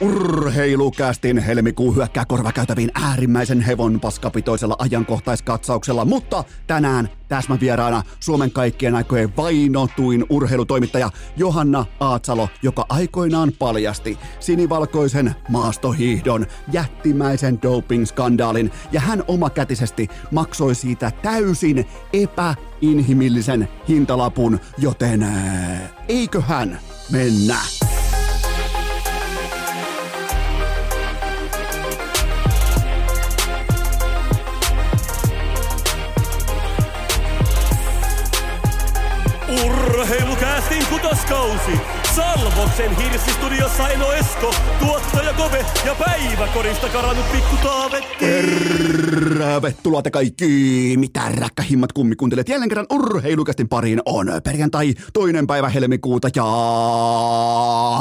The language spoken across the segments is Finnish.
Urheilukästin helmikuu hyökkää korvakäytäviin äärimmäisen hevon paskapitoisella ajankohtaiskatsauksella, mutta tänään täsmävieraana Suomen kaikkien aikojen vainotuin urheilutoimittaja Johanna Aatsalo, joka aikoinaan paljasti sinivalkoisen maastohiihdon jättimäisen doping-skandaalin ja hän omakätisesti maksoi siitä täysin epäinhimillisen hintalapun, joten eiköhän mennä. Urheilukästin kutoskausi. Salvoksen hirsistudiossa Eno Esko, tuottaja Kove ja päiväkorista karannut pikku Taavetti. Tervetuloa te kaikki, mitä räkkähimmat kummikuuntelet. Jälleen kerran urheilukästin pariin on perjantai toinen päivä helmikuuta ja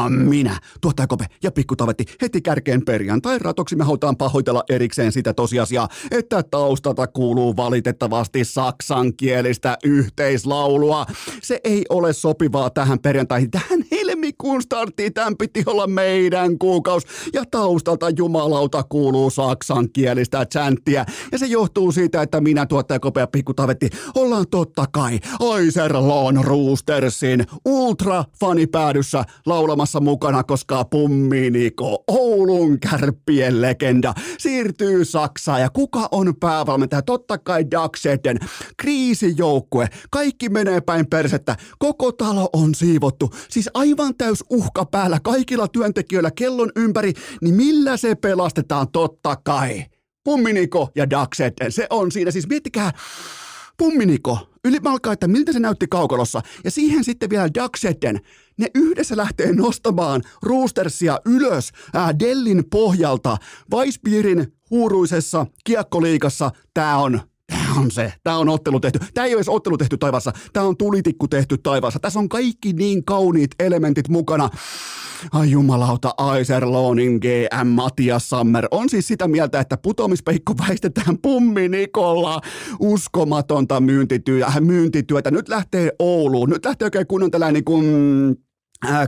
minä, tuottaja Kope ja pikku Tavetti heti kärkeen perjantai ratoksi me halutaan pahoitella erikseen sitä tosiasiaa, että taustalta kuuluu valitettavasti saksankielistä yhteislaulua. Se ei ole sopivaa tähän perjantaihin, tähän helmikuun starttiin, tämän piti olla meidän kuukaus. Ja taustalta jumalauta kuuluu saksankielistä chanttia. Ja se johtuu siitä, että minä tuottaja Kopea Pikku Tavetti ollaan totta kai Aiserlon Roostersin ultra fanipäädyssä laulamassa mukana, koska Pumminiko, Oulun kärppien legenda, siirtyy Saksaan. Ja kuka on päävalmentaja? Totta kai Dagseden, kriisijoukkue. Kaikki menee päin persettä. Koko talo on siivottu. Siis aivan täys uhka päällä kaikilla työntekijöillä kellon ympäri, niin millä se pelastetaan totta kai? Pumminiko ja Daxet, se on siinä. Siis miettikää, Pumminiko, ylimalkaa, että miltä se näytti kaukalossa. Ja siihen sitten vielä Daxeten, ne yhdessä lähtee nostamaan Roostersia ylös ää, Dellin pohjalta. Weissbierin huuruisessa kiekkoliikassa tämä on on se. Tämä on ottelu tehty. Tämä ei ole edes ottelu tehty taivaassa. Tämä on tulitikku tehty taivaassa. Tässä on kaikki niin kauniit elementit mukana. Ai jumalauta, Aiserlonin GM Matias Sammer on siis sitä mieltä, että putoamispeikko väistetään pummi Nikolla. Uskomatonta myyntityötä, myyntityötä. Nyt lähtee Ouluun. Nyt lähtee oikein kunnon tällainen niin kuin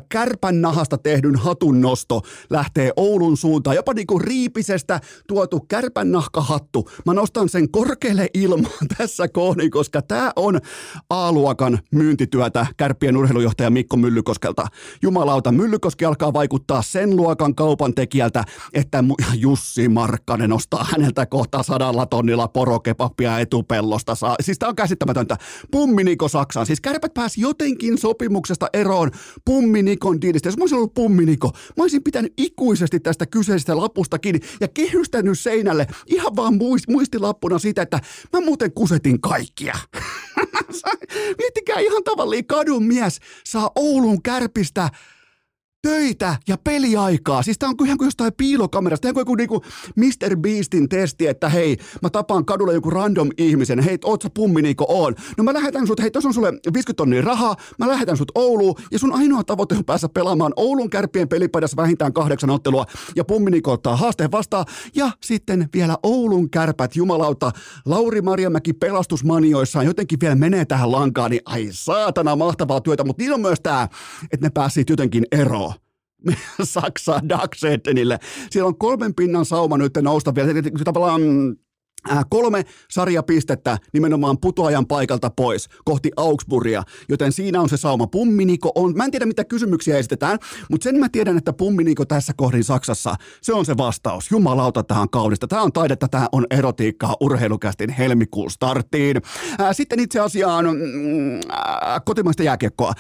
kärpän nahasta tehdyn hatun nosto lähtee Oulun suuntaan, jopa niinku riipisestä tuotu kärpän nahkahattu. Mä nostan sen korkealle ilmaan tässä kohdin, koska tämä on A-luokan myyntityötä kärppien urheilujohtaja Mikko Myllykoskelta. Jumalauta, Myllykoski alkaa vaikuttaa sen luokan kaupan tekijältä, että Jussi Markkanen ostaa häneltä kohta sadalla tonnilla porokepappia etupellosta. Saa. Siis tää on käsittämätöntä. Pumminiko Saksaan. Siis kärpät pääsi jotenkin sopimuksesta eroon. Pum Pumminikon diilistä. Jos mä olisin ollut Pumminiko, mä olisin pitänyt ikuisesti tästä kyseisestä lapusta kiinni ja kehystänyt seinälle ihan vaan muistilappuna sitä, että mä muuten kusetin kaikkia. Miettikää ihan tavalliin kadun mies saa Oulun kärpistä töitä ja peliaikaa. Siis tää on ihan kuin jostain piilokamerasta. Tää on kuin niinku Mr. Beastin testi, että hei, mä tapaan kadulla joku random ihmisen. Hei, oot sä pummi niinku on? No mä lähetän sut, hei, tos on sulle 50 tonnia rahaa. Mä lähetän sut Ouluun ja sun ainoa tavoite on päästä pelaamaan Oulun kärppien pelipaidassa vähintään kahdeksan ottelua. Ja pummi niinku ottaa haasteen vastaan. Ja sitten vielä Oulun kärpät, jumalauta, Lauri Marjamäki pelastusmanioissaan jotenkin vielä menee tähän lankaan. Niin ai saatana, mahtavaa työtä. Mutta niin on myös tää, että ne pääsivät jotenkin eroon Saksaa Dagsetenille. Siellä on kolmen pinnan sauma nyt nousta vielä. Tavallaan kolme sarjapistettä nimenomaan putoajan paikalta pois kohti Augsburgia, joten siinä on se sauma. Pumminiko on, mä en tiedä mitä kysymyksiä esitetään, mutta sen mä tiedän, että Pumminiko tässä kohdin Saksassa, se on se vastaus. Jumalauta, tähän kaunista. Tämä on taidetta, tämä on erotiikkaa urheilukästin helmikuun starttiin. Sitten itse asiaan mm, kotimaista jääkiekkoa.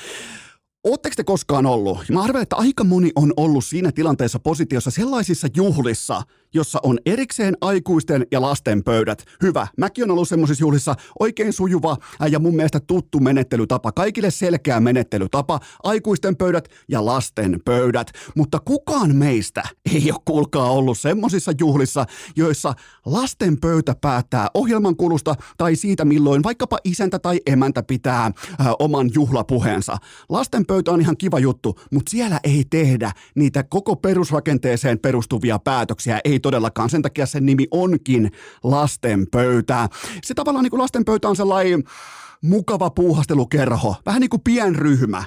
Oletteko te koskaan ollut? Mä arvelen, että aika moni on ollut siinä tilanteessa positiossa sellaisissa juhlissa, jossa on erikseen aikuisten ja lasten pöydät. Hyvä. Mäkin on ollut semmoisissa juhlissa oikein sujuva ja mun mielestä tuttu menettelytapa. Kaikille selkeä menettelytapa. Aikuisten pöydät ja lasten pöydät. Mutta kukaan meistä ei ole kuulkaa ollut semmoisissa juhlissa, joissa lasten pöytä päättää ohjelman kulusta tai siitä, milloin vaikkapa isäntä tai emäntä pitää äh, oman juhlapuheensa. Lasten pöytä on ihan kiva juttu, mutta siellä ei tehdä niitä koko perusrakenteeseen perustuvia päätöksiä. Ei todellakaan. Sen takia sen nimi onkin lastenpöytä. Se tavallaan niin kuin lastenpöytä on sellainen mukava puuhastelukerho, vähän niin kuin pienryhmä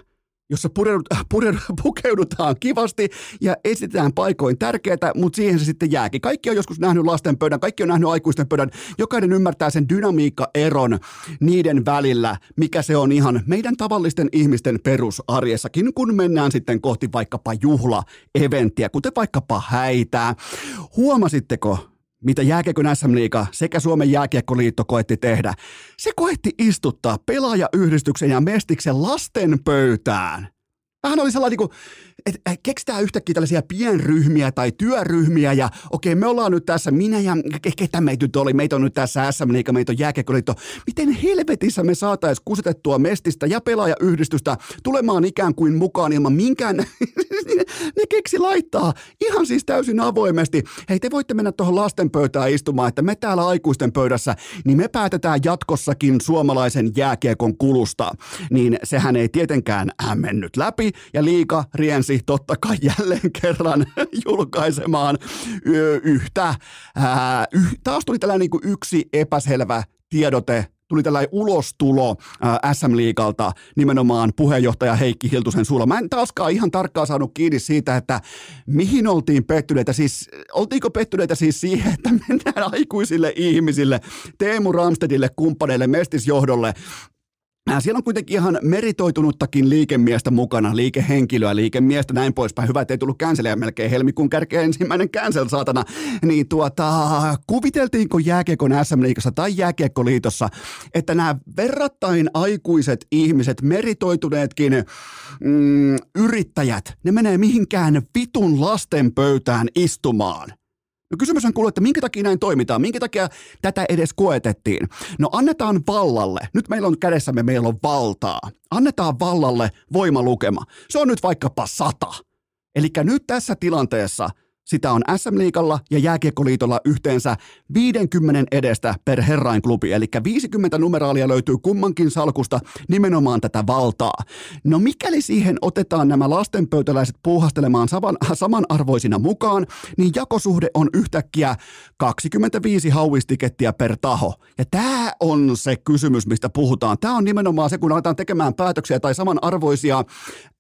jossa pureudut, pureudut, pukeudutaan kivasti ja esitetään paikoin tärkeää, mutta siihen se sitten jääkin. Kaikki on joskus nähnyt lasten pöydän, kaikki on nähnyt aikuisten pöydän. Jokainen ymmärtää sen dynamiikka-eron niiden välillä, mikä se on ihan meidän tavallisten ihmisten perusarjessakin, kun mennään sitten kohti vaikkapa juhla-eventtiä, kuten vaikkapa häitää. Huomasitteko, mitä jääkiekon SM Liiga sekä Suomen jääkiekkoliitto koetti tehdä. Se koetti istuttaa pelaajayhdistyksen ja Mestiksen lasten pöytään. Vähän oli sellainen, niin kuin, että keksitään yhtäkkiä tällaisia pienryhmiä tai työryhmiä ja okei, me ollaan nyt tässä, minä ja ketä meitä nyt oli, meitä on nyt tässä SM Liiga, meitä on jääkiekkoliitto. Miten helvetissä me saataisiin kusetettua Mestistä ja pelaajayhdistystä tulemaan ikään kuin mukaan ilman minkään, ne keksi laittaa ihan siis täysin avoimesti. Hei, te voitte mennä tuohon lasten pöytään istumaan, että me täällä aikuisten pöydässä, niin me päätetään jatkossakin suomalaisen jääkiekon kulusta. Niin sehän ei tietenkään mennyt läpi ja liika riensi totta kai jälleen kerran julkaisemaan yhtä. Ää, yh, taas tuli tällainen niin yksi epäselvä tiedote tuli tällainen ulostulo SM-liigalta nimenomaan puheenjohtaja Heikki Hiltusen suulla. Mä en taaskaan ihan tarkkaan saanut kiinni siitä, että mihin oltiin pettyneitä. Siis, oltiinko pettyneitä siis siihen, että mennään aikuisille ihmisille, Teemu Ramstedille, kumppaneille, mestisjohdolle siellä on kuitenkin ihan meritoitunuttakin liikemiestä mukana, liikehenkilöä, liikemiestä, näin poispäin. Hyvä, että ei tullut känseliä melkein helmikuun kärkeen ensimmäinen känsel, saatana. Niin tuota, kuviteltiinko jääkiekon SM-liigassa tai jääkiekkoliitossa, että nämä verrattain aikuiset ihmiset, meritoituneetkin mm, yrittäjät, ne menee mihinkään vitun lasten pöytään istumaan? No kysymys on kuullut, että minkä takia näin toimitaan, minkä takia tätä edes koetettiin. No annetaan vallalle, nyt meillä on kädessämme, meillä on valtaa. Annetaan vallalle voimalukema. Se on nyt vaikkapa sata. Eli nyt tässä tilanteessa – sitä on SM-liikalla ja Jääkiekkoliitolla yhteensä 50 edestä per herrainklubi, eli 50 numeraalia löytyy kummankin salkusta nimenomaan tätä valtaa. No mikäli siihen otetaan nämä lastenpöytäläiset puuhastelemaan saman, samanarvoisina mukaan, niin jakosuhde on yhtäkkiä 25 hauistikettiä per taho. Ja tämä on se kysymys, mistä puhutaan. Tämä on nimenomaan se, kun aletaan tekemään päätöksiä tai samanarvoisia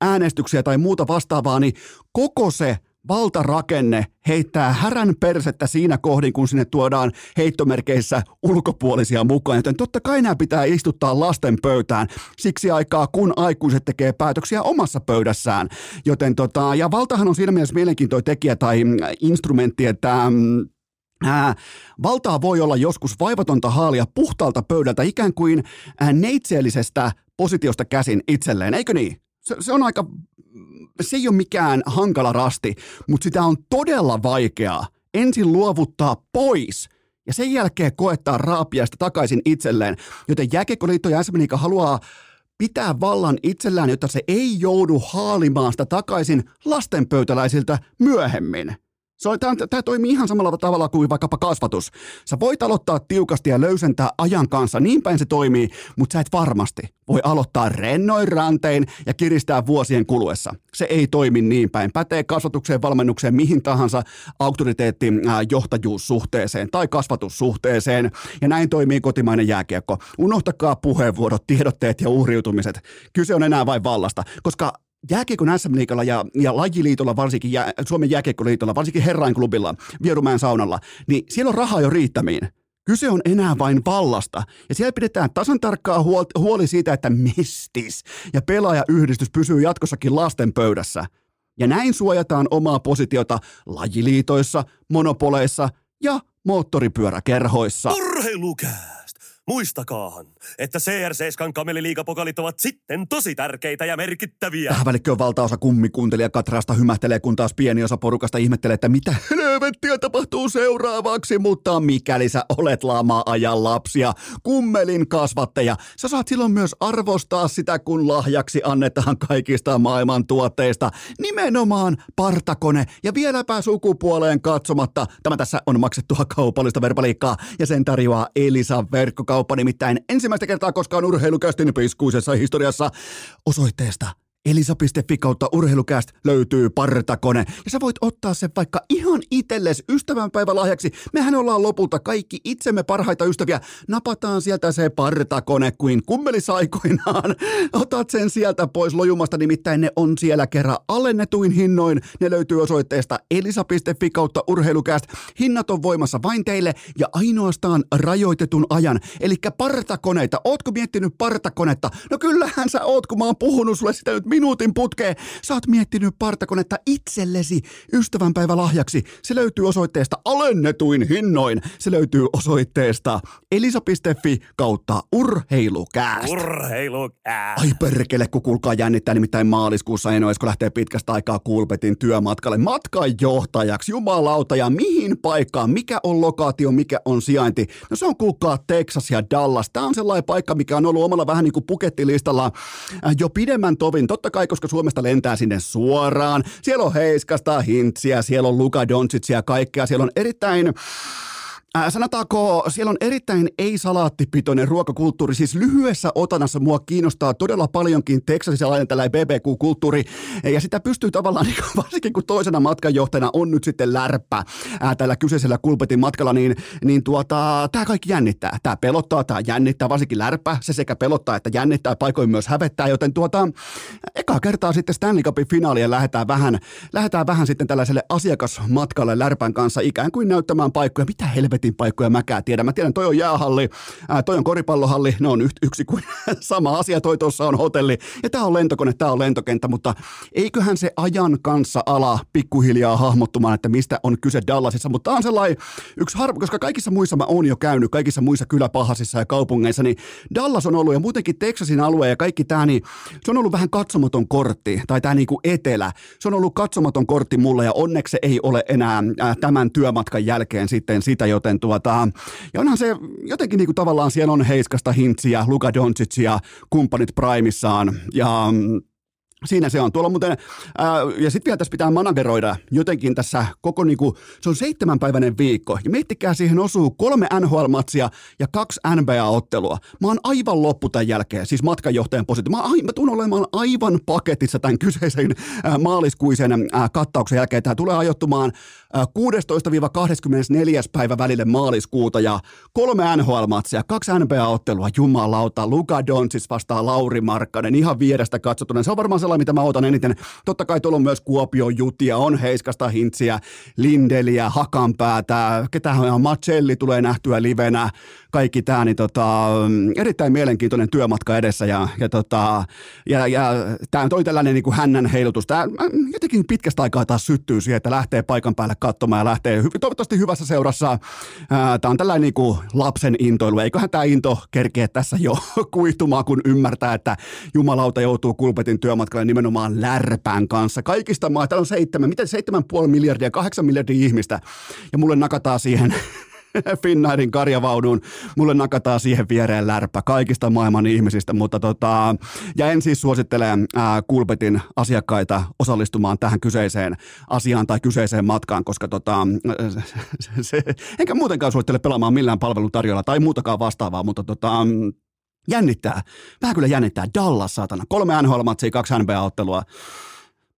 äänestyksiä tai muuta vastaavaa, niin koko se valtarakenne heittää härän persettä siinä kohdin, kun sinne tuodaan heittomerkeissä ulkopuolisia mukaan, joten totta kai nämä pitää istuttaa lasten pöytään siksi aikaa, kun aikuiset tekee päätöksiä omassa pöydässään. Joten tota, ja valtahan on siinä mielessä mielenkiintoinen tekijä tai mm, instrumentti, että mm, Ää, valtaa voi olla joskus vaivatonta haalia puhtaalta pöydältä ikään kuin ää, neitseellisestä positiosta käsin itselleen, eikö niin? Se, se on aika se ei ole mikään hankala rasti, mutta sitä on todella vaikeaa ensin luovuttaa pois ja sen jälkeen koettaa raapia sitä takaisin itselleen. Joten Jääkiekkoliitto ja SM haluaa pitää vallan itsellään, jotta se ei joudu haalimaan sitä takaisin lastenpöytäläisiltä myöhemmin. Se on, tämä, tämä toimii ihan samalla tavalla kuin vaikkapa kasvatus. Sä voit aloittaa tiukasti ja löysentää ajan kanssa, niin päin se toimii, mutta sä et varmasti voi aloittaa rennoin rantein ja kiristää vuosien kuluessa. Se ei toimi niin päin. Pätee kasvatukseen, valmennukseen, mihin tahansa auktoriteetti johtajuussuhteeseen tai kasvatussuhteeseen. Ja näin toimii kotimainen jääkiekko. Unohtakaa puheenvuorot, tiedotteet ja uhriutumiset. Kyse on enää vain vallasta, koska jääkiekon SM Liigalla ja, ja lajiliitolla varsinkin, ja Suomen jääkiekkoliitolla, varsinkin Herrainklubilla, Vierumäen saunalla, niin siellä on rahaa jo riittämiin. Kyse on enää vain vallasta, ja siellä pidetään tasan tarkkaa huoli siitä, että mestis ja pelaajayhdistys pysyy jatkossakin lasten pöydässä. Ja näin suojataan omaa positiota lajiliitoissa, monopoleissa ja moottoripyöräkerhoissa. Urheilukää! Muistakaahan, että CR7 kameliliikapokalit ovat sitten tosi tärkeitä ja merkittäviä. Tähän välikköön valtaosa kummikuuntelija Katraasta hymähtelee, kun taas pieni osa porukasta ihmettelee, että mitä helvettiä tapahtuu seuraavaksi, mutta mikäli sä olet lama-ajan lapsia, kummelin kasvattaja, sä saat silloin myös arvostaa sitä, kun lahjaksi annetaan kaikista maailman tuotteista, nimenomaan partakone ja vieläpä sukupuoleen katsomatta. Tämä tässä on maksettua kaupallista verbaliikkaa ja sen tarjoaa Elisa verkko kauppa nimittäin ensimmäistä kertaa koskaan urheilukästin piskuisessa historiassa osoitteesta Elisa.fi kautta urheilukäst löytyy partakone. Ja sä voit ottaa sen vaikka ihan itelles ystävänpäivälahjaksi. Mehän ollaan lopulta kaikki itsemme parhaita ystäviä. Napataan sieltä se partakone kuin kummelisaikoinaan. Otat sen sieltä pois lojumasta, nimittäin ne on siellä kerran alennetuin hinnoin. Ne löytyy osoitteesta elisa.fi kautta urheilukäst. Hinnat on voimassa vain teille ja ainoastaan rajoitetun ajan. Eli partakoneita. Ootko miettinyt partakonetta? No kyllähän sä oot, kun mä oon puhunut sulle sitä nyt minuutin putkeen. Sä oot miettinyt partakonetta itsellesi ystävänpäivälahjaksi. Se löytyy osoitteesta alennetuin hinnoin. Se löytyy osoitteesta elisa.fi kautta urheilukääst. Urheilukääst. Ai perkele, kun kuulkaa jännittää, nimittäin maaliskuussa Eno Esko lähtee pitkästä aikaa Kulpetin työmatkalle matkanjohtajaksi. Jumalauta, ja mihin paikkaan, mikä on lokaatio, mikä on sijainti? No se on kuulkaa Texas ja Dallas. Tämä on sellainen paikka, mikä on ollut omalla vähän niin kuin pukettilistalla äh, jo pidemmän tovin. Totta kai, koska Suomesta lentää sinne suoraan. Siellä on Heiskasta, Hintsiä, siellä on Luka Doncicia, kaikkea. Siellä on erittäin Äh, sanotaanko, siellä on erittäin ei-salaattipitoinen ruokakulttuuri, siis lyhyessä otanassa mua kiinnostaa todella paljonkin Texasissa lainen tällainen BBQ-kulttuuri, ja sitä pystyy tavallaan, niin varsinkin kun toisena matkanjohtajana on nyt sitten lärppä äh, tällä kyseisellä kulpetin matkalla, niin, niin tuota, tämä kaikki jännittää. Tämä pelottaa, tämä jännittää, varsinkin lärppä, se sekä pelottaa että jännittää, paikoin myös hävettää, joten tuota, eka kertaa sitten Stanley Cupin finaalia lähdetään vähän, lähdetään vähän sitten tällaiselle asiakasmatkalle lärpän kanssa ikään kuin näyttämään paikkoja, mitä helvet paikkoja mäkää tiedä. Mä tiedän, toi on jäähalli, ää, toi on koripallohalli, ne on yksi kuin sama asia, toi tuossa on hotelli. Ja tää on lentokone, tää on lentokenttä, mutta eiköhän se ajan kanssa ala pikkuhiljaa hahmottumaan, että mistä on kyse Dallasissa, mutta tää on sellainen yksi harvo, koska kaikissa muissa mä oon jo käynyt, kaikissa muissa kyläpahasissa ja kaupungeissa, niin Dallas on ollut ja muutenkin Texasin alue ja kaikki tää, niin se on ollut vähän katsomaton kortti, tai tää niinku etelä, se on ollut katsomaton kortti mulle ja onneksi ei ole enää tämän työmatkan jälkeen sitten sitä, joten joten tuota, ja onhan se jotenkin niin kuin tavallaan siellä on Heiskasta, Hintsiä, Luka Doncicia, kumppanit Primissaan ja mm, Siinä se on. Tuolla muuten, ää, ja sitten vielä tässä pitää manageroida jotenkin tässä koko niinku, se on seitsemänpäiväinen viikko. Ja miettikää, siihen osuu kolme NHL-matsia ja kaksi NBA-ottelua. Mä oon aivan loppu tämän jälkeen, siis matkanjohtajan positio. Mä, ai, mä tuun olemaan aivan paketissa tämän kyseisen ää, maaliskuisen ää, kattauksen jälkeen. Tämä tulee ajoittumaan ää, 16-24. päivä välille maaliskuuta ja kolme NHL-matsia, kaksi NBA-ottelua. Jumalauta, Luka Doncic vastaa Lauri Markkanen ihan vierestä katsottuna. Se on varmaan sellainen, mitä mä otan eniten. Totta kai tuolla on myös Kuopio Jutia, on Heiskasta Hintsiä, Lindeliä, Hakanpäätä, ketähän on? Macelli tulee nähtyä livenä, kaikki tämä, niin tota, erittäin mielenkiintoinen työmatka edessä ja, ja, tota, ja, ja tämä on tällainen niin kuin hännän heilutus. Tämä jotenkin pitkästä aikaa taas syttyy siihen, että lähtee paikan päälle katsomaan ja lähtee toivottavasti hyvässä seurassa. Tämä on tällainen niin kuin lapsen intoilu. Eiköhän tämä into kerkeä tässä jo kuihtumaan, kun ymmärtää, että jumalauta joutuu kulpetin työmatkalle nimenomaan lärpään kanssa. Kaikista maa, täällä on seitsemän, miten seitsemän puoli miljardia, kahdeksan miljardia ihmistä ja mulle nakataan siihen Finnairin karjavaunuun. Mulle nakataan siihen viereen lärppä kaikista maailman ihmisistä, mutta tota, ja en siis suosittele ää, Kulpetin asiakkaita osallistumaan tähän kyseiseen asiaan tai kyseiseen matkaan, koska tota, se, enkä muutenkaan suosittele pelaamaan millään palveluntarjolla tai muutakaan vastaavaa, mutta tota, jännittää. Vähän kyllä jännittää. Dallas, saatana. Kolme NHL-matsia, kaksi NBA-ottelua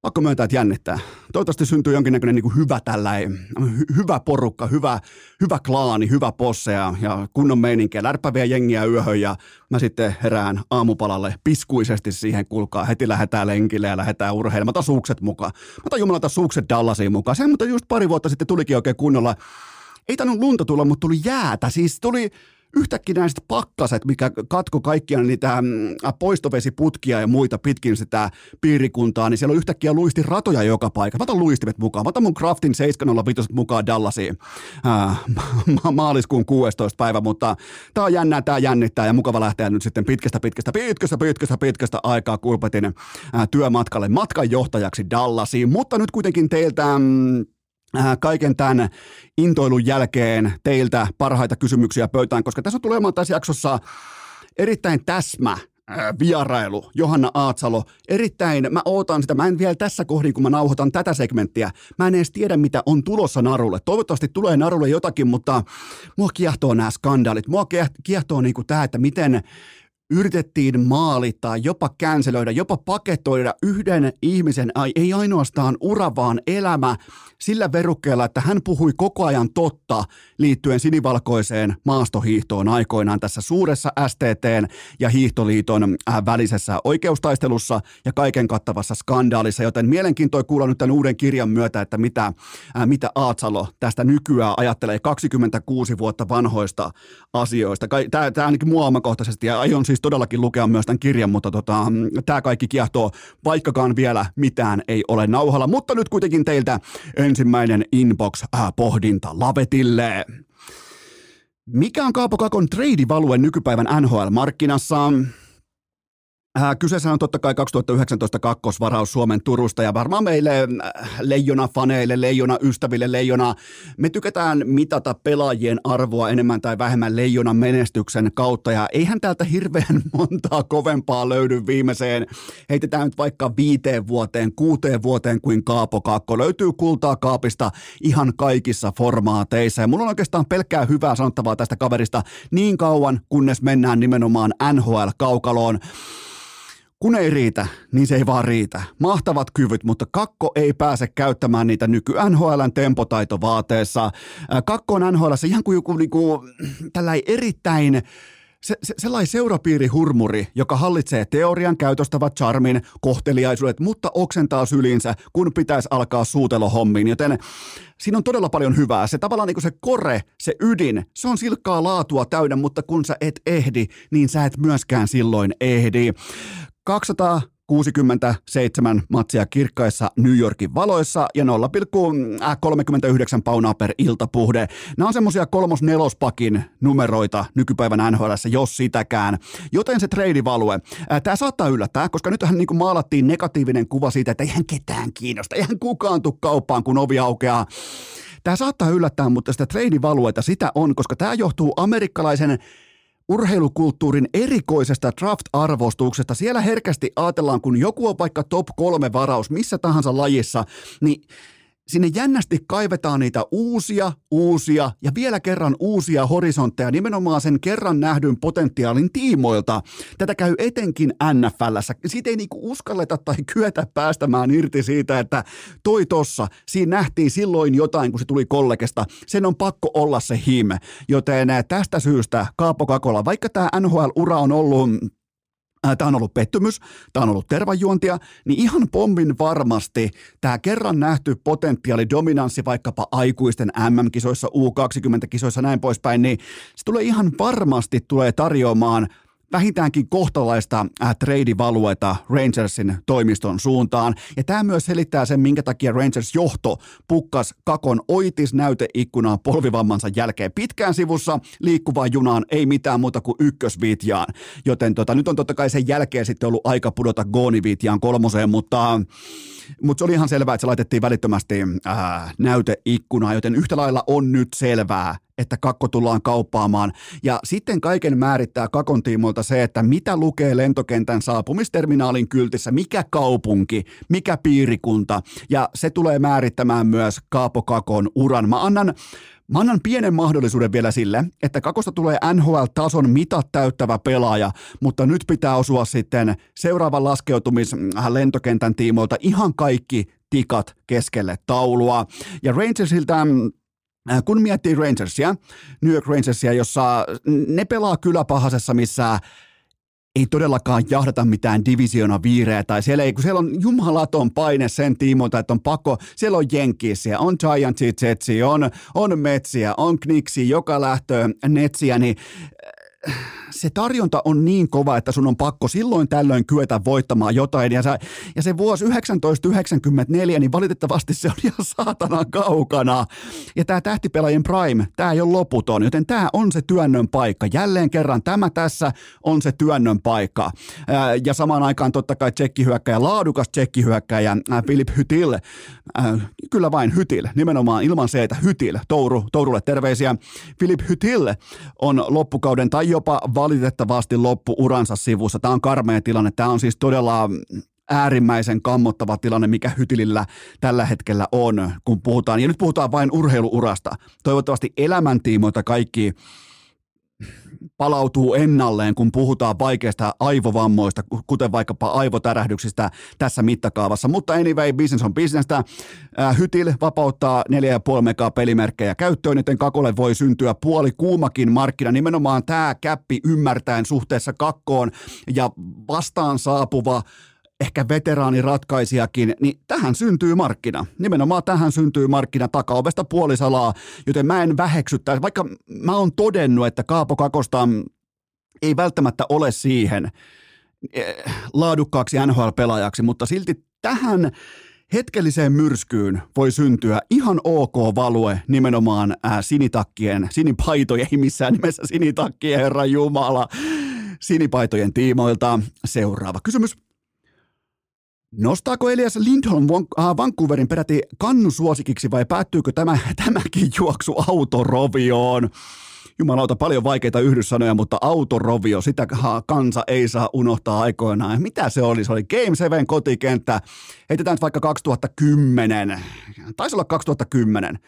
pakko myöntää, että jännittää. Toivottavasti syntyy jonkinnäköinen niin hyvä tällainen, hy- hyvä porukka, hyvä, hyvä klaani, hyvä posse ja, ja kunnon meininkiä. Lärpäviä jengiä yöhön ja mä sitten herään aamupalalle piskuisesti siihen, kulkaa. Heti lähdetään lenkille ja lähdetään urheilemaan. Mä otan suukset mukaan. Mä otan jumalata suukset Dallasiin mukaan. Se mutta just pari vuotta sitten tulikin oikein kunnolla ei tainnut lunta tulla, mutta tuli jäätä. Siis tuli, yhtäkkiä näistä pakkaset, mikä katko kaikkia niitä mm, poistovesiputkia ja muita pitkin sitä piirikuntaa, niin siellä on yhtäkkiä luisti ratoja joka paikka. Mä otan luistimet mukaan. Mä otan mun Craftin 705 mukaan Dallasiin ää, ma- maaliskuun 16. päivä, mutta tää on jännää, tää jännittää ja mukava lähteä nyt sitten pitkästä, pitkästä, pitkästä, pitkästä, pitkästä aikaa Kulpetin ää, työmatkalle matkanjohtajaksi Dallasiin. Mutta nyt kuitenkin teiltä mm, Äh, kaiken tämän intoilun jälkeen teiltä parhaita kysymyksiä pöytään, koska tässä on tulemaan tässä jaksossa erittäin täsmä äh, vierailu, Johanna Aatsalo. Erittäin, mä ootan sitä, mä en vielä tässä kohdin, kun mä nauhoitan tätä segmenttiä, mä en edes tiedä, mitä on tulossa narulle. Toivottavasti tulee narulle jotakin, mutta mua kiehtoo nämä skandaalit. Mua kiehtoo niinku tämä, että miten yritettiin maalittaa, jopa känselöidä, jopa paketoida yhden ihmisen, ei ainoastaan ura, vaan elämä sillä verukkeella, että hän puhui koko ajan totta liittyen sinivalkoiseen maastohiihtoon aikoinaan tässä suuressa STT ja hiihtoliiton äh, välisessä oikeustaistelussa ja kaiken kattavassa skandaalissa, joten mielenkiintoista kuulla nyt tämän uuden kirjan myötä, että mitä, ää, mitä Aatsalo tästä nykyään ajattelee 26 vuotta vanhoista asioista. Tämä ainakin mua omakohtaisesti ja aion siis todellakin lukea myös tämän kirjan, mutta tota, tämä kaikki kiehtoo, vaikkakaan vielä mitään ei ole nauhalla. Mutta nyt kuitenkin teiltä ensimmäinen inbox-pohdinta Lavetille. Mikä on Kaapo Kakon trade-value nykypäivän NHL-markkinassa? Äh, kyseessä on totta kai 2019 kakkosvaraus Suomen Turusta ja varmaan meille äh, leijona-faneille, leijona-ystäville, leijona, me tykätään mitata pelaajien arvoa enemmän tai vähemmän leijonan menestyksen kautta ja eihän täältä hirveän montaa kovempaa löydy viimeiseen, heitetään nyt vaikka viiteen vuoteen, kuuteen vuoteen kuin Kaapo Kakko, löytyy kultaa kaapista ihan kaikissa formaateissa ja mulla on oikeastaan pelkkää hyvää sanottavaa tästä kaverista niin kauan, kunnes mennään nimenomaan NHL-kaukaloon. Kun ei riitä, niin se ei vaan riitä. Mahtavat kyvyt, mutta kakko ei pääse käyttämään niitä nyky NHLn tempotaitovaateessa. Kakko on NHL ihan kuin joku niinku, tällainen erittäin se, se, sellainen seurapiirihurmuri, joka hallitsee teorian, käytöstävät charmin, kohteliaisuudet, mutta oksentaa sylinsä, kun pitäisi alkaa suutelohommiin. Joten siinä on todella paljon hyvää. Se tavallaan niin kuin se kore, se ydin, se on silkkaa laatua täynnä, mutta kun sä et ehdi, niin sä et myöskään silloin ehdi. 267 matsia kirkkaissa New Yorkin valoissa ja 0,39 paunaa per iltapuhde. Nämä on semmoisia kolmos-nelospakin numeroita nykypäivän NHL, jos sitäkään. Joten se treidivalue, tämä saattaa yllättää, koska nythän niin maalattiin negatiivinen kuva siitä, että eihän ketään kiinnosta, eihän kukaan tuu kauppaan, kun ovi aukeaa. Tämä saattaa yllättää, mutta sitä treidivalueta sitä on, koska tämä johtuu amerikkalaisen urheilukulttuurin erikoisesta draft-arvostuksesta. Siellä herkästi ajatellaan, kun joku on vaikka top kolme varaus missä tahansa lajissa, niin sinne jännästi kaivetaan niitä uusia, uusia ja vielä kerran uusia horisontteja nimenomaan sen kerran nähdyn potentiaalin tiimoilta. Tätä käy etenkin NFLssä. Siitä ei niinku uskalleta tai kyetä päästämään irti siitä, että toi tossa, siinä nähtiin silloin jotain, kun se tuli kollegesta. Sen on pakko olla se him. Joten tästä syystä Kaapo Kakola, vaikka tämä NHL-ura on ollut tämä on ollut pettymys, tämä on ollut tervajuontia, niin ihan pommin varmasti tämä kerran nähty potentiaali, dominanssi vaikkapa aikuisten MM-kisoissa, U20-kisoissa näin poispäin, niin se tulee ihan varmasti tulee tarjoamaan vähintäänkin kohtalaista äh, trade-valueta Rangersin toimiston suuntaan. Ja tämä myös selittää sen, minkä takia Rangers johto pukkas kakon oitis näyteikkunaan polvivammansa jälkeen pitkään sivussa liikkuvaan junaan, ei mitään muuta kuin ykkösviitjaan. Joten tota, nyt on totta kai sen jälkeen sitten ollut aika pudota gooniviitjaan kolmoseen, mutta mutta se oli ihan selvää, että se laitettiin välittömästi äh, näyteikkunaan, joten yhtä lailla on nyt selvää, että kakko tullaan kauppaamaan. Ja sitten kaiken määrittää kakon tiimoilta se, että mitä lukee lentokentän saapumisterminaalin kyltissä, mikä kaupunki, mikä piirikunta. Ja se tulee määrittämään myös Kaapo Kakon uran. Mä annan Mä annan pienen mahdollisuuden vielä sille, että Kakosta tulee NHL-tason mitat täyttävä pelaaja, mutta nyt pitää osua sitten seuraavan laskeutumis lentokentän tiimoilta ihan kaikki tikat keskelle taulua. Ja Rangersiltä Äh, kun miettii Rangersia, New York Rangersia, jossa ne pelaa kyläpahasessa, missä ei todellakaan jahdata mitään divisiona viireä, tai siellä, ei, kun siellä on jumalaton paine sen tiimoilta, että on pakko, siellä on Jenkisiä, on Giantsia, Jetsia, on, on Metsiä, on Kniksiä, joka lähtö Netsiä, niin se tarjonta on niin kova, että sun on pakko silloin tällöin kyetä voittamaan jotain. Ja, sä, ja se vuosi 1994, niin valitettavasti se on ihan saatana kaukana. Ja tämä tähtipelaajien prime, tämä ei ole loputon, joten tämä on se työnnön paikka. Jälleen kerran tämä tässä on se työnnön paikka. Ja samaan aikaan totta kai tsekkihyökkäjä, laadukas tsekkihyökkäjä Philip Hytil, kyllä vain Hytil, nimenomaan ilman se, että Hytil, Touru, Tourulle terveisiä. Philip Hytil on loppukauden tai jopa valitettavasti loppu uransa sivussa. Tämä on karmea tilanne. Tämä on siis todella äärimmäisen kammottava tilanne, mikä Hytilillä tällä hetkellä on, kun puhutaan. Ja nyt puhutaan vain urheiluurasta. Toivottavasti elämäntiimoilta kaikki palautuu ennalleen, kun puhutaan vaikeista aivovammoista, kuten vaikkapa aivotärähdyksistä tässä mittakaavassa. Mutta anyway, business on businessta. Hytil vapauttaa 4,5 megaa pelimerkkejä käyttöön, joten Kakolle voi syntyä puoli kuumakin markkina. Nimenomaan tämä käppi ymmärtäen suhteessa kakkoon ja vastaan saapuva ehkä veteraaniratkaisijakin, niin tähän syntyy markkina. Nimenomaan tähän syntyy markkina takaovesta puolisalaa, joten mä en väheksyttäisi, vaikka mä oon todennut, että Kaapo Kakosta ei välttämättä ole siihen eh, laadukkaaksi NHL-pelaajaksi, mutta silti tähän hetkelliseen myrskyyn voi syntyä ihan ok value nimenomaan sinitakkien, sinipaitojen, ei missään nimessä sinitakkien, herra Jumala, sinipaitojen tiimoilta. Seuraava kysymys. Nostaako Elias Lindholm äh, Vancouverin peräti kannusuosikiksi vai päättyykö tämä, tämäkin juoksu autorovioon? Jumalauta, paljon vaikeita yhdyssanoja, mutta autorovio, sitä kansa ei saa unohtaa aikoinaan. Mitä se oli? Se oli Game 7 kotikenttä. Heitetään nyt vaikka 2010. Taisi olla 2010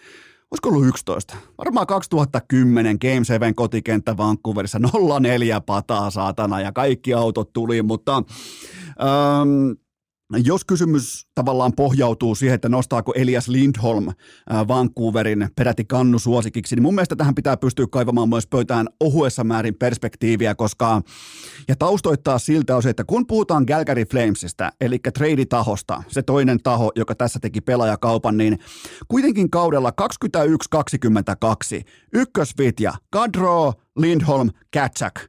olisiko ollut 11? Varmaan 2010 Game 7 kotikenttä Vancouverissa 04 pataa saatana ja kaikki autot tuli, mutta ähm, jos kysymys tavallaan pohjautuu siihen, että nostaako Elias Lindholm Vancouverin peräti kannusuosikiksi, niin mun mielestä tähän pitää pystyä kaivamaan myös pöytään ohuessa määrin perspektiiviä, koska ja taustoittaa siltä osin, että kun puhutaan Calgary Flamesista, eli trade-tahosta, se toinen taho, joka tässä teki pelaajakaupan, niin kuitenkin kaudella 21-22 ykkösvitja Kadro, Lindholm, Katsak.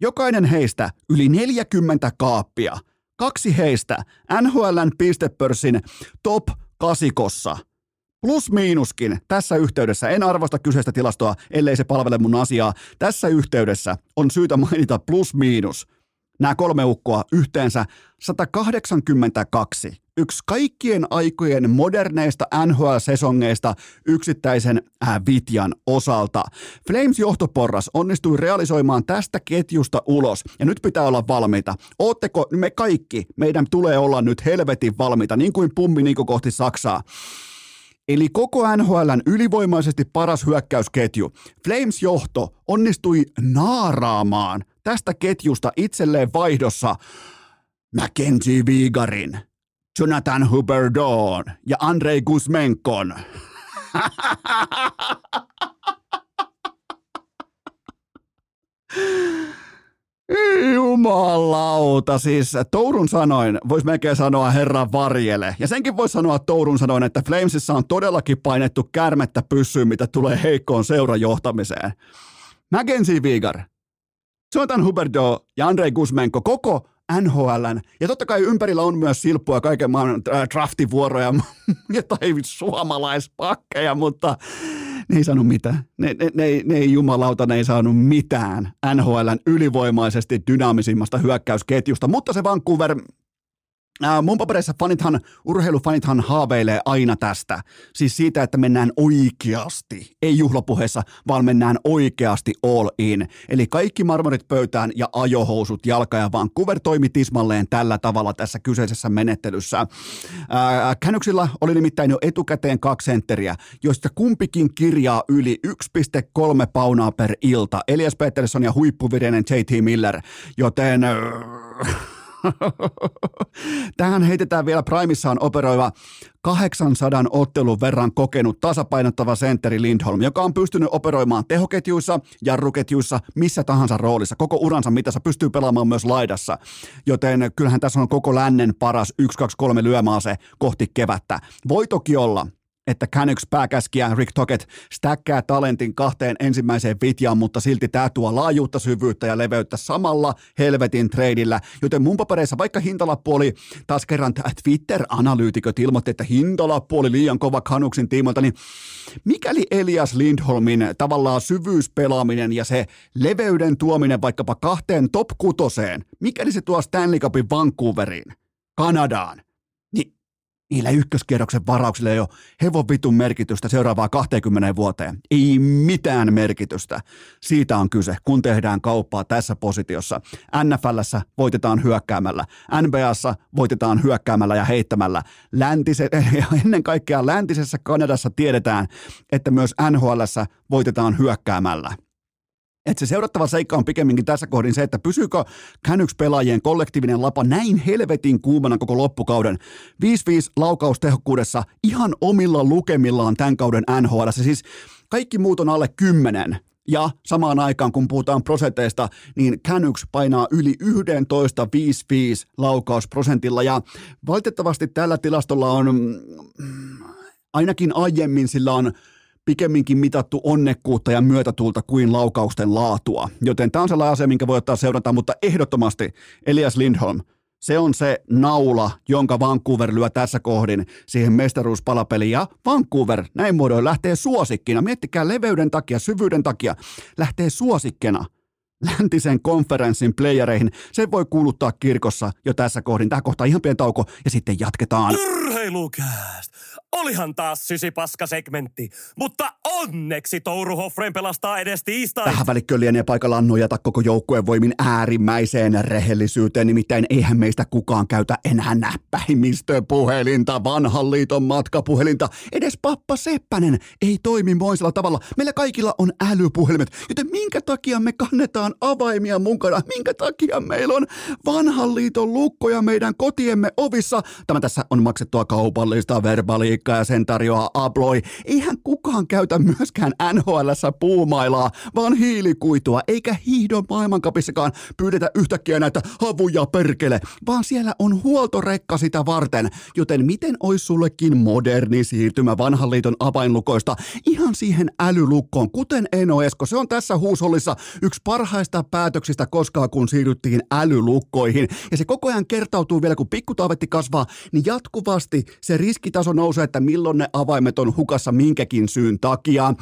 Jokainen heistä yli 40 kaappia – Kaksi heistä NHLn pistepörssin top kasikossa. Plus miinuskin tässä yhteydessä, en arvosta kyseistä tilastoa, ellei se palvele mun asiaa. Tässä yhteydessä on syytä mainita plus miinus. Nämä kolme ukkoa yhteensä 182 yksi kaikkien aikojen moderneista NHL-sesongeista yksittäisen äh, Vitjan osalta. Flames johtoporras onnistui realisoimaan tästä ketjusta ulos, ja nyt pitää olla valmiita. Ootteko me kaikki, meidän tulee olla nyt helvetin valmiita, niin kuin pummi niin kuin kohti Saksaa. Eli koko NHLn ylivoimaisesti paras hyökkäysketju. Flames-johto onnistui naaraamaan tästä ketjusta itselleen vaihdossa Mackenzie Vigarin – Jonathan Huberdon ja Andrei Guzmenkon. Jumalauta, siis Tourun sanoin, voisi melkein sanoa herra varjele. Ja senkin voisi sanoa Tourun sanoin, että Flamesissa on todellakin painettu kärmettä pyssyyn, mitä tulee heikkoon seurajohtamiseen. Mackenzie Vigar, Jonathan Huberdo ja Andrei Guzmenko, koko NHLn. Ja totta kai ympärillä on myös silppua kaiken maailman äh, draftivuoroja, jotain suomalaispakkeja, mutta ne ei saanut mitään. Ne, ne, ne, ne ei jumalauta, ne ei saanut mitään NHLn ylivoimaisesti dynaamisimmasta hyökkäysketjusta, mutta se Vancouver Mun papereissa fanithan, urheilufanithan haaveilee aina tästä. Siis siitä, että mennään oikeasti, ei juhlapuheessa, vaan mennään oikeasti all in. Eli kaikki marmorit pöytään ja ajohousut jalka ja Vancouver toimi tismalleen tällä tavalla tässä kyseisessä menettelyssä. Äh, Känyksillä oli nimittäin jo etukäteen kaksi sentteriä, joista kumpikin kirjaa yli 1,3 paunaa per ilta. Elias Peterson ja huippuvirinen JT Miller, joten... Äh, Tähän heitetään vielä Primissaan operoiva 800 ottelun verran kokenut tasapainottava sentteri Lindholm, joka on pystynyt operoimaan tehoketjuissa, jarruketjuissa, missä tahansa roolissa. Koko uransa mitassa pystyy pelaamaan myös laidassa. Joten kyllähän tässä on koko lännen paras 1-2-3 lyömaase kohti kevättä. Voi toki olla, että Canucks pääkäskiä Rick Tocket stäkkää talentin kahteen ensimmäiseen vitjaan, mutta silti tämä tuo laajuutta, syvyyttä ja leveyttä samalla helvetin treidillä. Joten mun papereissa, vaikka hintalappu oli taas kerran Twitter-analyytikot ilmoitti, että hintalappu oli liian kova Canucksin tiimoilta, niin mikäli Elias Lindholmin tavallaan syvyyspelaaminen ja se leveyden tuominen vaikkapa kahteen top kutoseen, mikäli se tuo Stanley Cupin Vancouveriin, Kanadaan, niillä ykköskierroksen varauksilla ei ole hevon vitun merkitystä seuraavaa 20 vuoteen. Ei mitään merkitystä. Siitä on kyse, kun tehdään kauppaa tässä positiossa. NFLssä voitetaan hyökkäämällä. NBAssa voitetaan hyökkäämällä ja heittämällä. Läntise- ja ennen kaikkea läntisessä Kanadassa tiedetään, että myös NHLssä voitetaan hyökkäämällä. Että se seurattava seikka on pikemminkin tässä kohdin se, että pysyykö Canucks pelaajien kollektiivinen lapa näin helvetin kuumana koko loppukauden. 5-5 laukaustehokkuudessa ihan omilla lukemillaan tämän kauden NHL. Siis kaikki muut on alle 10. Ja samaan aikaan, kun puhutaan prosenteista, niin Canucks painaa yli 11 5-5 laukausprosentilla. Ja valitettavasti tällä tilastolla on, mm, ainakin aiemmin sillä on pikemminkin mitattu onnekkuutta ja myötätuulta kuin laukausten laatua. Joten tämä on sellainen asia, minkä voi ottaa seurata, mutta ehdottomasti Elias Lindholm, se on se naula, jonka Vancouver lyö tässä kohdin siihen mestaruuspalapeliin. Ja Vancouver näin muodoin lähtee suosikkina. Miettikää leveyden takia, syvyyden takia. Lähtee suosikkena läntisen konferenssin playereihin. Se voi kuuluttaa kirkossa jo tässä kohdin. Tämä kohta ihan pieni tauko ja sitten jatketaan. Urheilukääst! Olihan taas sysipaska segmentti, mutta onneksi Touru Hoffren pelastaa edes tiistai. Tähän välikköön lienee paikallaan nojata koko joukkueen voimin äärimmäiseen rehellisyyteen, nimittäin eihän meistä kukaan käytä enää näppäimistöpuhelinta, vanhan liiton matkapuhelinta. Edes pappa Seppänen ei toimi moisella tavalla. Meillä kaikilla on älypuhelimet, joten minkä takia me kannetaan avaimia mukana? Minkä takia meillä on vanhan liiton lukkoja meidän kotiemme ovissa? Tämä tässä on maksettua kaupallista verbaliikkaa ja sen tarjoaa Abloi. Eihän kukaan käytä myöskään nhl puumailaa, vaan hiilikuitua, eikä hiihdon maailmankapissakaan pyydetä yhtäkkiä näitä havuja perkele, vaan siellä on huoltorekka sitä varten. Joten miten olisi sullekin moderni siirtymä vanhan liiton avainlukoista ihan siihen älylukkoon, kuten Eno Esko. Se on tässä huusollissa yksi parhaista päätöksistä koskaan, kun siirryttiin älylukkoihin. Ja se koko ajan kertautuu vielä, kun pikkutaavetti kasvaa, niin jatkuvasti se riskitaso nousee, että milloin ne avaimet on hukassa minkäkin syyn takia.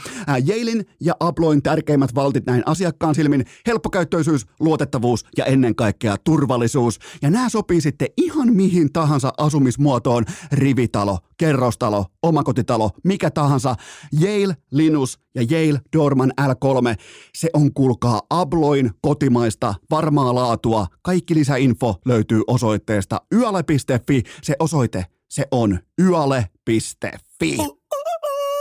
Jailin ja Abloin tärkeimmät valtit näin asiakkaan silmin, helppokäyttöisyys, luotettavuus ja ennen kaikkea turvallisuus. Ja nämä sopii sitten ihan mihin tahansa asumismuotoon, rivitalo, kerrostalo, omakotitalo, mikä tahansa. Yale, Linus ja Yale Dorman L3, se on kuulkaa Abloin kotimaista varmaa laatua. Kaikki lisäinfo löytyy osoitteesta yale.fi. Se osoite, se on yale.fi.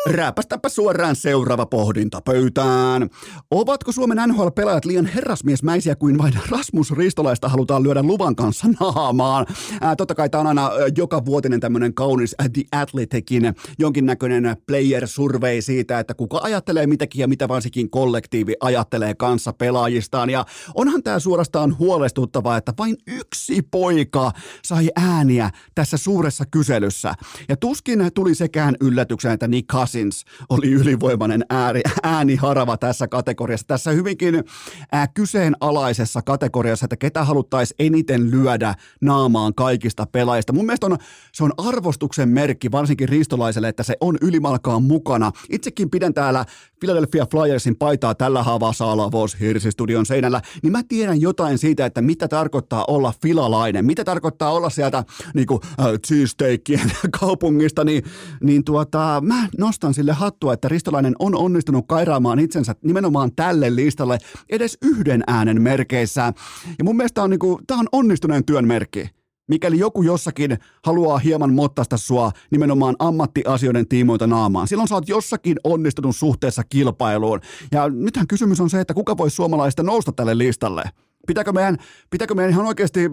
Rääpästäpä suoraan seuraava pohdinta pöytään. Ovatko Suomen NHL-pelaajat liian herrasmiesmäisiä kuin vain Rasmus Ristolaista halutaan lyödä luvan kanssa naamaan? Ää, totta kai tämä on aina joka vuotinen tämmöinen kaunis The Athleticin jonkinnäköinen player survey siitä, että kuka ajattelee mitäkin ja mitä varsinkin kollektiivi ajattelee kanssa pelaajistaan. Ja onhan tämä suorastaan huolestuttavaa, että vain yksi poika sai ääniä tässä suuressa kyselyssä. Ja tuskin tuli sekään yllätyksen, että Nick Cousins oli ylivoimainen ääri, ääniharava tässä kategoriassa. Tässä hyvinkin ää, kyseenalaisessa kategoriassa, että ketä haluttaisiin eniten lyödä naamaan kaikista pelaajista. Mun mielestä on, se on arvostuksen merkki, varsinkin ristolaiselle, että se on ylimalkaan mukana. Itsekin pidän täällä Philadelphia Flyersin paitaa tällä haavaa Saalavos Hirsistudion seinällä, niin mä tiedän jotain siitä, että mitä tarkoittaa olla filalainen, mitä tarkoittaa olla sieltä niin kuin, äh, cheesesteakien kaupungista, niin, niin tuota, mä nostan sille hattua, että Ristolainen on onnistunut kairaamaan itsensä nimenomaan tälle listalle edes yhden äänen merkeissä. Ja mun mielestä on, niin kuin, tämä on onnistuneen työn merkki mikäli joku jossakin haluaa hieman mottasta sua nimenomaan ammattiasioiden tiimoilta naamaan. Silloin sä oot jossakin onnistunut suhteessa kilpailuun. Ja nythän kysymys on se, että kuka voisi suomalaista nousta tälle listalle. Pitääkö meidän, pitääkö meidän ihan oikeasti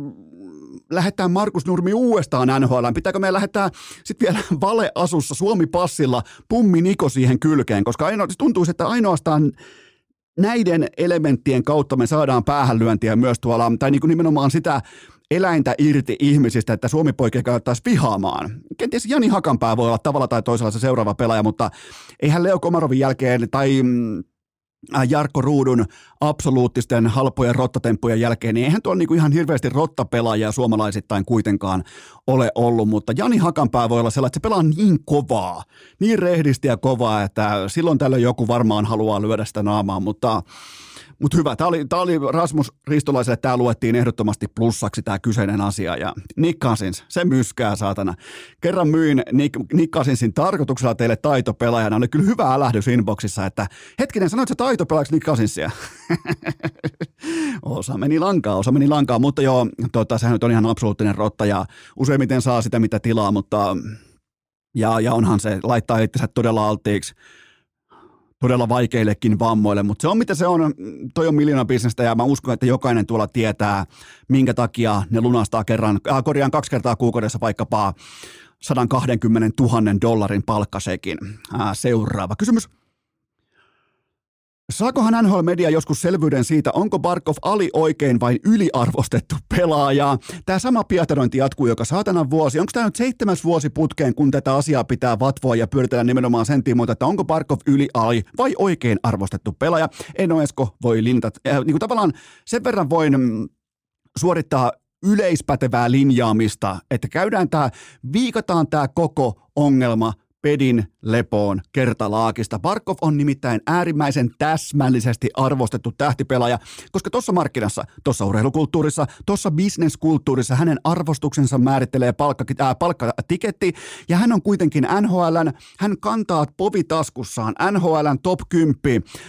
lähettää Markus Nurmi uudestaan NHL? Pitääkö meidän lähettää sitten vielä valeasussa Suomi-passilla Pummi Niko siihen kylkeen? Koska aino, tuntuu, että ainoastaan näiden elementtien kautta me saadaan päähänlyöntiä myös tuolla, tai niin kuin nimenomaan sitä eläintä irti ihmisistä, että Suomi poikia kannattaisi vihaamaan. Kenties Jani Hakanpää voi olla tavalla tai toisella se seuraava pelaaja, mutta eihän Leo Komarovin jälkeen tai mm, Jarkko Ruudun absoluuttisten halpojen rottatemppujen jälkeen, niin eihän tuo niinku ihan hirveästi rottapelaajia suomalaisittain kuitenkaan ole ollut, mutta Jani Hakanpää voi olla sellainen, että se pelaa niin kovaa, niin rehdisti ja kovaa, että silloin tällöin joku varmaan haluaa lyödä sitä naamaa, mutta mutta hyvä, tämä oli, oli Rasmus Ristolaiselle, tämä luettiin ehdottomasti plussaksi tämä kyseinen asia. Ja Nick Cousins, se myskää saatana. Kerran myin Nick, Nick Cousinsin tarkoituksella teille taitopelaajana. Oli kyllä hyvä älähdys inboxissa, että hetkinen, sanoit sä taitopelaajaksi Nick Cousinsia? osa meni lankaa, osa meni lankaa, mutta joo, tota, sehän nyt on ihan absoluuttinen rotta ja useimmiten saa sitä mitä tilaa, mutta ja, ja onhan se laittaa itsensä todella alttiiksi todella vaikeillekin vammoille, mutta se on mitä se on, toi on miljoona bisnestä ja mä uskon, että jokainen tuolla tietää, minkä takia ne lunastaa kerran, äh, korjaan kaksi kertaa kuukaudessa vaikkapa 120 000 dollarin palkkasekin. Äh, seuraava kysymys. Saakohan NHL Media joskus selvyyden siitä, onko Barkov ali oikein vai yliarvostettu pelaaja? Tämä sama pietarointi jatkuu joka saatana vuosi. Onko tämä nyt seitsemäs vuosi putkeen, kun tätä asiaa pitää vatvoa ja pyöritellä nimenomaan sen tiimoilta, että onko Barkov yli ali vai oikein arvostettu pelaaja? Eno Esko voi linjata. Äh, niin kuin tavallaan sen verran voin mm, suorittaa yleispätevää linjaamista, että käydään tämä, viikataan tämä koko ongelma pedin lepoon kertalaakista. Barkov on nimittäin äärimmäisen täsmällisesti arvostettu tähtipelaaja, koska tuossa markkinassa, tuossa urheilukulttuurissa, tuossa bisneskulttuurissa hänen arvostuksensa määrittelee palkka, äh, palkkatiketti, ja hän on kuitenkin NHLn, hän kantaa povitaskussaan NHLn top 10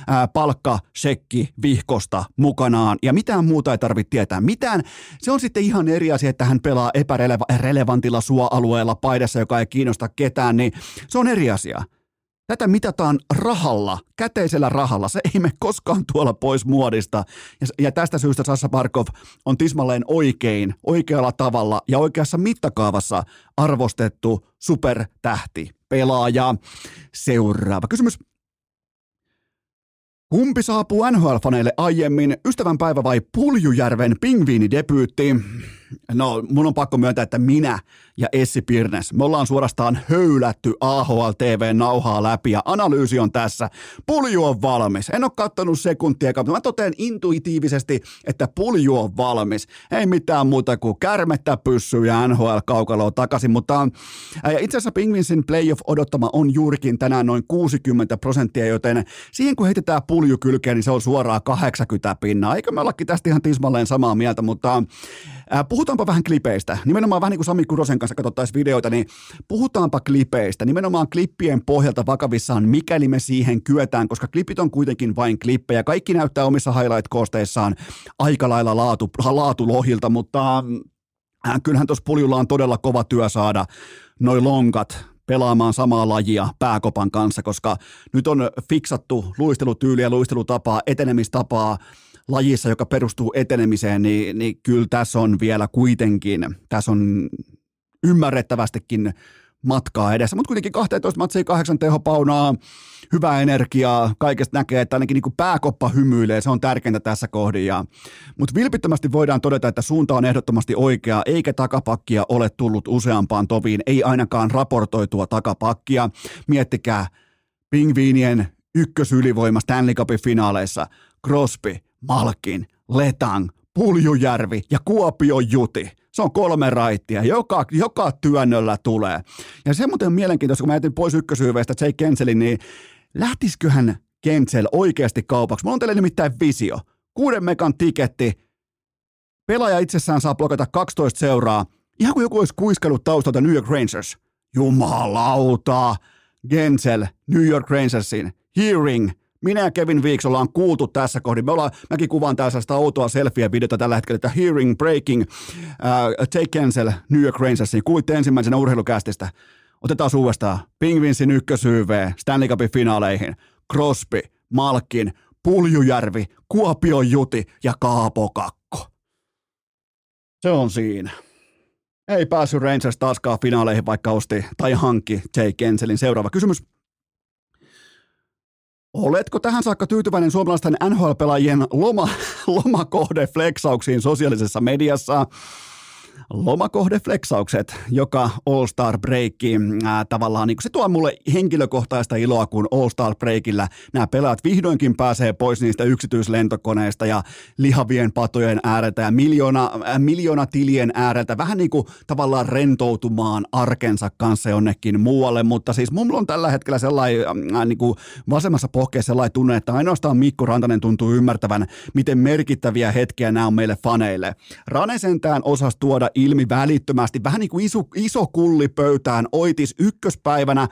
äh, palkkasekki vihkosta mukanaan, ja mitään muuta ei tarvitse tietää. Mitään, se on sitten ihan eri asia, että hän pelaa epärelevantilla suoalueella paidassa, joka ei kiinnosta ketään, niin se on eri asia. Tätä mitataan rahalla, käteisellä rahalla. Se ei mene koskaan tuolla pois muodista. Ja, ja tästä syystä Sassa Barkov on tismalleen oikein, oikealla tavalla ja oikeassa mittakaavassa arvostettu supertähti, pelaaja. Seuraava kysymys. Kumpi saapuu NHL-faneille aiemmin, ystävänpäivä vai Puljujärven pingviinidebyytti? No, mun on pakko myöntää, että minä ja Essi Pirnes, me ollaan suorastaan höylätty AHL TV-nauhaa läpi ja analyysi on tässä. Pulju on valmis. En ole kattonut sekuntia, mutta mä totean intuitiivisesti, että pulju on valmis. Ei mitään muuta kuin kärmettä pyssyä ja NHL-kaukaloa takaisin, mutta itse asiassa Pingvinsin playoff-odottama on juurikin tänään noin 60 prosenttia, joten siihen kun heitetään pulju kylkeen, niin se on suoraan 80 pinnaa. Eikö me ollakin tästä ihan tismalleen samaa mieltä, mutta Äh, puhutaanpa vähän klipeistä. Nimenomaan vähän niin kuin Sami Kurosen kanssa katsottaisiin videoita, niin puhutaanpa klipeistä. Nimenomaan klippien pohjalta vakavissaan, mikäli me siihen kyetään, koska klipit on kuitenkin vain klippejä. Kaikki näyttää omissa highlight-koosteissaan aika lailla laatu, laatulohilta, mutta äh, kyllähän tuossa puljulla on todella kova työ saada noin lonkat pelaamaan samaa lajia pääkopan kanssa, koska nyt on fiksattu luistelutyyliä, luistelutapaa, etenemistapaa, lajissa, joka perustuu etenemiseen, niin, niin kyllä tässä on vielä kuitenkin, tässä on ymmärrettävästikin matkaa edessä, mutta kuitenkin 12 matsia, 8 tehopaunaa, hyvää energiaa, kaikesta näkee, että ainakin niin pääkoppa hymyilee, se on tärkeintä tässä kohdin. Mutta vilpittömästi voidaan todeta, että suunta on ehdottomasti oikea, eikä takapakkia ole tullut useampaan toviin, ei ainakaan raportoitua takapakkia. Miettikää, pingviinien ykkösylivoima Stanley Cupin finaaleissa, Crosby, Malkin, Letang, Puljujärvi ja Kuopio Juti. Se on kolme raittia, joka, joka työnnöllä tulee. Ja se muuten on mielenkiintoista, kun mä jätin pois ykkösyyveistä Jake Kenselin, niin lähtisiköhän Kensel oikeasti kaupaksi? Mulla on teille nimittäin visio. Kuuden mekan tiketti. Pelaaja itsessään saa blokata 12 seuraa. Ihan kuin joku olisi kuiskellut taustalta New York Rangers. Jumalauta! Gensel, New York Rangersin, Hearing, minä ja Kevin Weeks ollaan kuultu tässä kohdin. Me ollaan, mäkin kuvaan tässä sitä outoa selfie-videota tällä hetkellä, että Hearing Breaking, uh, Take Cancel, New York Rangers. Kuulitte ensimmäisenä urheilukästistä. Otetaan uudestaan. Pingvinsin ykkösyyv, Stanley Cupin finaaleihin. Crosby, Malkin, Puljujärvi, Kuopio Juti ja Kaapo Kakko. Se on siinä. Ei päässyt Rangers taaskaan finaaleihin, vaikka osti tai hankki Jake Kenselin. Seuraava kysymys. Oletko tähän saakka tyytyväinen suomalaisten NHL-pelaajien loma, lomakohdefleksauksiin sosiaalisessa mediassa? Lomakohdefleksaukset, joka All-Star Breakki ää, tavallaan, niin se tuo mulle henkilökohtaista iloa, kun All-Star Breakillä nämä pelaat vihdoinkin pääsee pois niistä yksityislentokoneista ja lihavien patojen ääreltä ja miljoona, ää, miljoona tilien ääreltä, vähän niin kuin tavallaan rentoutumaan arkensa kanssa jonnekin muualle, mutta siis mulla on tällä hetkellä sellainen ää, niin kuin vasemmassa pohkeessa sellainen tunne, että ainoastaan Mikko Rantanen tuntuu ymmärtävän, miten merkittäviä hetkiä nämä on meille faneille. Rane sentään osas tuoda tuoda ilmi välittömästi, vähän niin kuin iso, iso kulli pöytään Oitis ykköspäivänä,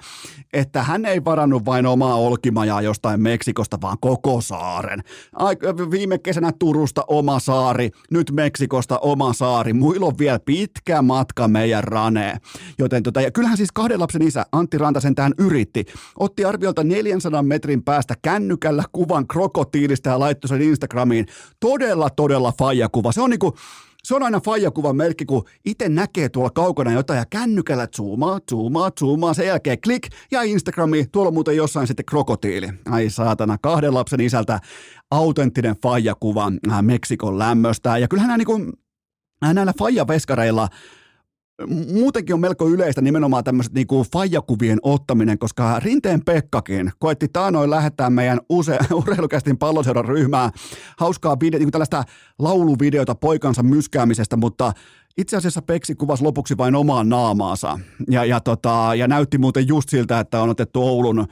että hän ei varannut vain omaa olkimajaa jostain Meksikosta, vaan koko saaren. Viime kesänä Turusta oma saari, nyt Meksikosta oma saari. Muilla on vielä pitkä matka meidän raneen. Joten tota, ja kyllähän siis kahden lapsen isä Antti Rantasen tämän yritti. Otti arviolta 400 metrin päästä kännykällä kuvan krokotiilista ja laittoi sen Instagramiin. Todella, todella faijakuva. Se on niinku, se on aina faijakuvan merkki, kun itse näkee tuolla kaukana jotain ja kännykällä zoomaa, zoomaa, zoomaa, sen jälkeen klik ja Instagrami, tuolla muuten jossain sitten krokotiili. Ai saatana, kahden lapsen isältä autenttinen faijakuva äh, Meksikon lämmöstä. Ja kyllähän nämä, niin näillä faijaveskareilla muutenkin on melko yleistä nimenomaan tämmöiset niinku faijakuvien ottaminen, koska Rinteen Pekkakin koetti taanoin lähettää meidän use, urheilukästin palloseuran ryhmää hauskaa video, niinku tällaista lauluvideota poikansa myskäämisestä, mutta itse asiassa Peksi kuvasi lopuksi vain omaan naamaansa ja, ja, tota, ja näytti muuten just siltä, että on otettu Oulun,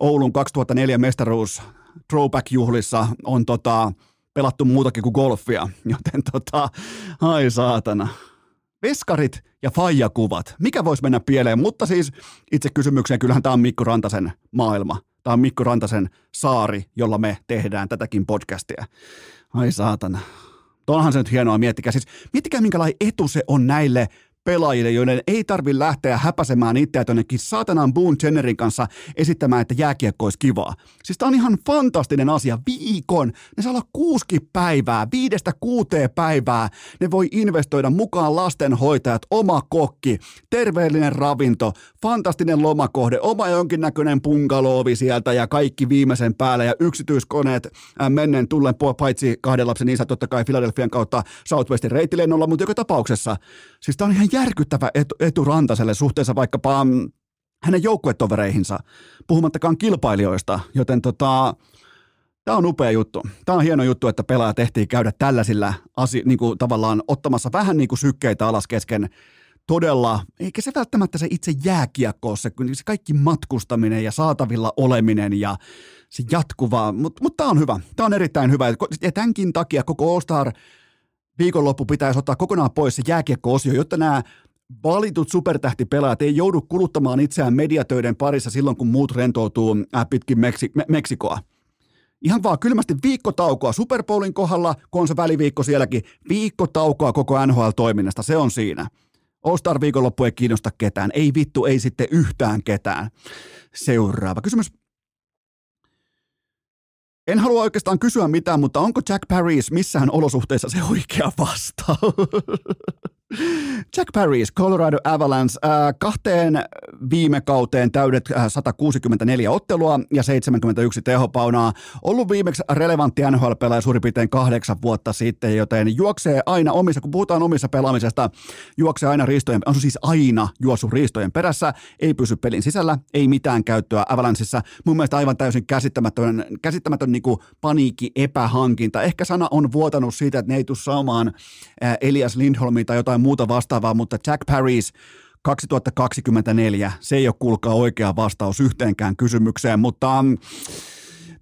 Oulun 2004 mestaruus throwback-juhlissa on tota, pelattu muutakin kuin golfia, joten tota, ai saatana. Veskarit ja faijakuvat. Mikä voisi mennä pieleen? Mutta siis itse kysymykseen, kyllähän tämä on Mikko Rantasen maailma. Tämä on Mikko Rantasen saari, jolla me tehdään tätäkin podcastia. Ai saatana. Onhan se nyt hienoa, miettikää. Siis miettikää, minkälainen etu se on näille pelaajille, joiden ei tarvi lähteä häpäsemään itseä jonnekin saatanan Boone Jennerin kanssa esittämään, että jääkiekko olisi kivaa. Siis tämä on ihan fantastinen asia. Viikon, ne saa olla kuusi päivää, viidestä kuuteen päivää. Ne voi investoida mukaan lastenhoitajat, oma kokki, terveellinen ravinto, fantastinen lomakohde, oma jonkinnäköinen punkaloovi sieltä ja kaikki viimeisen päälle ja yksityiskoneet äh, menneen tullen paitsi kahden lapsen isä totta kai Philadelphian kautta Southwestin reittilennolla, mutta joka tapauksessa. Siis tämä on ihan järkyttävä etu, etu Rantaselle suhteessa vaikkapa mm, hänen joukkuetovereihinsa, puhumattakaan kilpailijoista, joten tota, Tämä on upea juttu. Tämä on hieno juttu, että pelaaja tehtiin käydä tällaisilla asio- niin kuin tavallaan ottamassa vähän niin kuin sykkeitä alas kesken todella, eikä se välttämättä se itse jääkiekko se, se kaikki matkustaminen ja saatavilla oleminen ja se jatkuva, mutta mut tämä on hyvä. Tämä on erittäin hyvä. Ja tämänkin takia koko All-Star viikonloppu pitäisi ottaa kokonaan pois se jääkiekko-osio, jotta nämä valitut supertähtipelaajat ei joudu kuluttamaan itseään mediatöiden parissa silloin, kun muut rentoutuu äh, pitkin Meksi- Me- Meksikoa. Ihan vaan kylmästi viikkotaukoa Super Bowlin kohdalla, kun on se väliviikko sielläkin, viikkotaukoa koko NHL-toiminnasta, se on siinä. All-Star viikonloppu ei kiinnosta ketään, ei vittu, ei sitten yhtään ketään. Seuraava kysymys en halua oikeastaan kysyä mitään, mutta onko Jack Paris missään olosuhteissa se oikea vastaus? Jack Paris, Colorado Avalanche, äh, kahteen viime kauteen täydet äh, 164 ottelua ja 71 tehopaunaa. Ollut viimeksi relevantti NHL-pelaaja suurin piirtein kahdeksan vuotta sitten, joten juoksee aina omissa, kun puhutaan omissa pelaamisesta, juoksee aina riistojen, on siis aina juosu riistojen perässä, ei pysy pelin sisällä, ei mitään käyttöä Avalancheissa. Mun mielestä aivan täysin käsittämätön, käsittämätön niin paniikki, epähankinta. Ehkä sana on vuotanut siitä, että ne ei tule saamaan äh, Elias Lindholmia tai jotain muuta vastaavaa, mutta Jack Paris 2024, se ei ole kuulkaa oikea vastaus yhteenkään kysymykseen, mutta mm,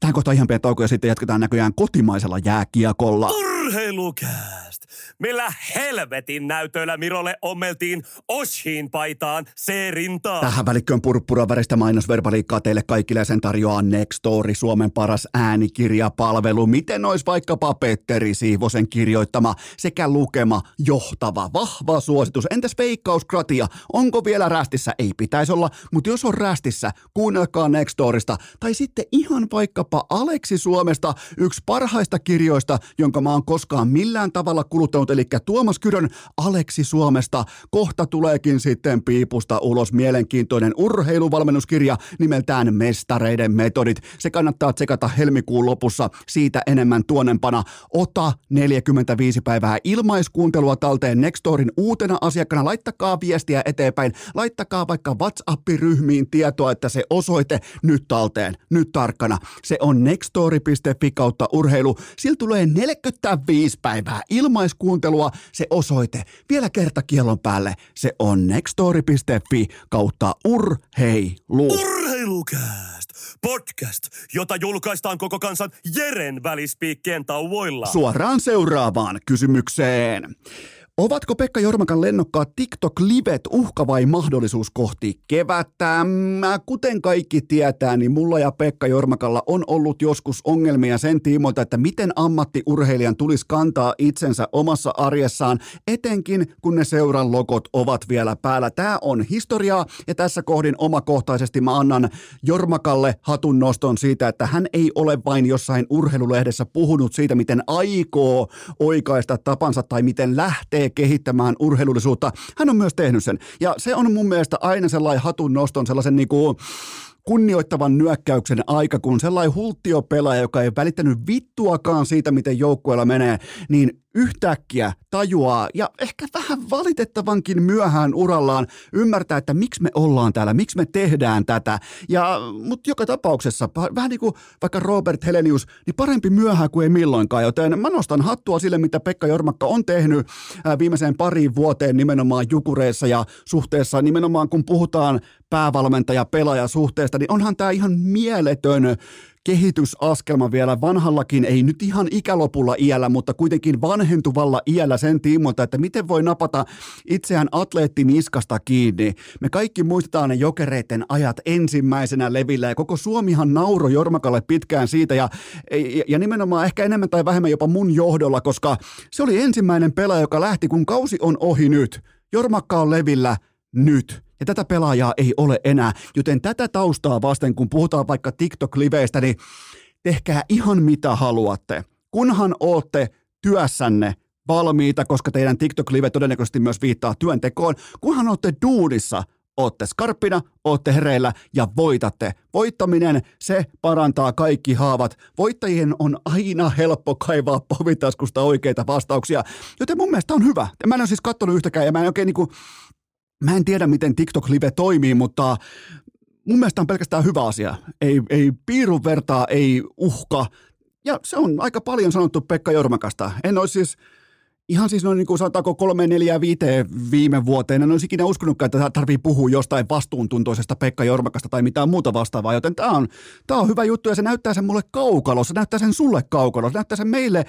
tähän kohtaan ihan pieni tauko ja sitten jatketaan näköjään kotimaisella jääkiekolla. Urheilukääst! Millä helvetin näytöillä Mirolle ommeltiin Oshin paitaan C-rintaan? Tähän välikköön purppura väristä mainosverbaliikkaa teille kaikille sen tarjoaa Nextory, Suomen paras äänikirjapalvelu. Miten olisi vaikkapa Petteri Siivosen kirjoittama sekä lukema johtava, vahva suositus. Entäs veikkauskratia? Onko vielä rästissä? Ei pitäisi olla, mutta jos on rästissä, kuunnelkaa Nextorista. Tai sitten ihan vaikkapa Aleksi Suomesta, yksi parhaista kirjoista, jonka mä oon koskaan millään tavalla kuluttanut, eli Tuomas Kyrön Aleksi Suomesta. Kohta tuleekin sitten piipusta ulos mielenkiintoinen urheiluvalmennuskirja nimeltään Mestareiden metodit. Se kannattaa tsekata helmikuun lopussa siitä enemmän tuonnempana. Ota 45 päivää ilmaiskuuntelua talteen Nextorin uutena asiakkana. Laittakaa viestiä eteenpäin. Laittakaa vaikka WhatsApp-ryhmiin tietoa, että se osoite nyt talteen, nyt tarkkana. Se on nextori.fi kautta urheilu. Sillä tulee 45 päivää ilmaiskuuntelua. Se osoite vielä kerta kielon päälle. Se on nextori.fi kautta urheilu. Urheilukääst! Podcast, jota julkaistaan koko kansan Jeren välispiikkien tauvoilla. Suoraan seuraavaan kysymykseen. Ovatko Pekka Jormakan lennokkaat TikTok-livet uhka vai mahdollisuus kohti kevättä? Kuten kaikki tietää, niin mulla ja Pekka Jormakalla on ollut joskus ongelmia sen tiimoilta, että miten ammattiurheilijan tulisi kantaa itsensä omassa arjessaan, etenkin kun ne seuran logot ovat vielä päällä. Tämä on historiaa ja tässä kohdin omakohtaisesti mä annan Jormakalle hatun noston siitä, että hän ei ole vain jossain urheilulehdessä puhunut siitä, miten aikoo oikaista tapansa tai miten lähtee kehittämään urheilullisuutta. Hän on myös tehnyt sen. Ja se on mun mielestä aina sellainen hatun noston, sellaisen niin kuin kunnioittavan nyökkäyksen aika, kun sellainen hulttiopelaaja, joka ei välittänyt vittuakaan siitä, miten joukkueella menee, niin yhtäkkiä tajuaa ja ehkä vähän valitettavankin myöhään urallaan ymmärtää, että miksi me ollaan täällä, miksi me tehdään tätä. Ja, mutta joka tapauksessa, vähän niin kuin vaikka Robert Helenius, niin parempi myöhään kuin ei milloinkaan, joten mä nostan hattua sille, mitä Pekka Jormakka on tehnyt viimeiseen pariin vuoteen nimenomaan jukureissa ja suhteessa nimenomaan kun puhutaan päävalmentaja pelaaja suhteesta, niin onhan tämä ihan mieletön kehitysaskelma vielä vanhallakin, ei nyt ihan ikälopulla iällä, mutta kuitenkin vanhentuvalla iällä sen tiimoilta, että miten voi napata itseään atleettiniskasta kiinni. Me kaikki muistetaan ne jokereiden ajat ensimmäisenä levillä ja koko Suomihan nauro Jormakalle pitkään siitä ja, ja, ja nimenomaan ehkä enemmän tai vähemmän jopa mun johdolla, koska se oli ensimmäinen pelaaja, joka lähti, kun kausi on ohi nyt. Jormakka on levillä nyt ja tätä pelaajaa ei ole enää. Joten tätä taustaa vasten, kun puhutaan vaikka TikTok-liveistä, niin tehkää ihan mitä haluatte. Kunhan ootte työssänne valmiita, koska teidän TikTok-live todennäköisesti myös viittaa työntekoon, kunhan ootte duudissa, ootte skarppina, ootte hereillä ja voitatte. Voittaminen, se parantaa kaikki haavat. Voittajien on aina helppo kaivaa povitaskusta oikeita vastauksia, joten mun mielestä on hyvä. Mä en ole siis katsonut yhtäkään ja mä en oikein niinku Mä en tiedä, miten TikTok-live toimii, mutta mun mielestä on pelkästään hyvä asia. Ei, ei piirun vertaa, ei uhka. Ja se on aika paljon sanottu Pekka Jormakasta. En olisi siis, ihan siis noin niin kuin sanotaanko kolme, neljä, viite viime vuoteen, en olisi ikinä uskonutkaan, että tarvii puhua jostain vastuuntuntoisesta Pekka Jormakasta tai mitään muuta vastaavaa, joten tämä on, tämä on hyvä juttu ja se näyttää sen mulle kaukalossa, se näyttää sen sulle kaukalossa, se näyttää sen meille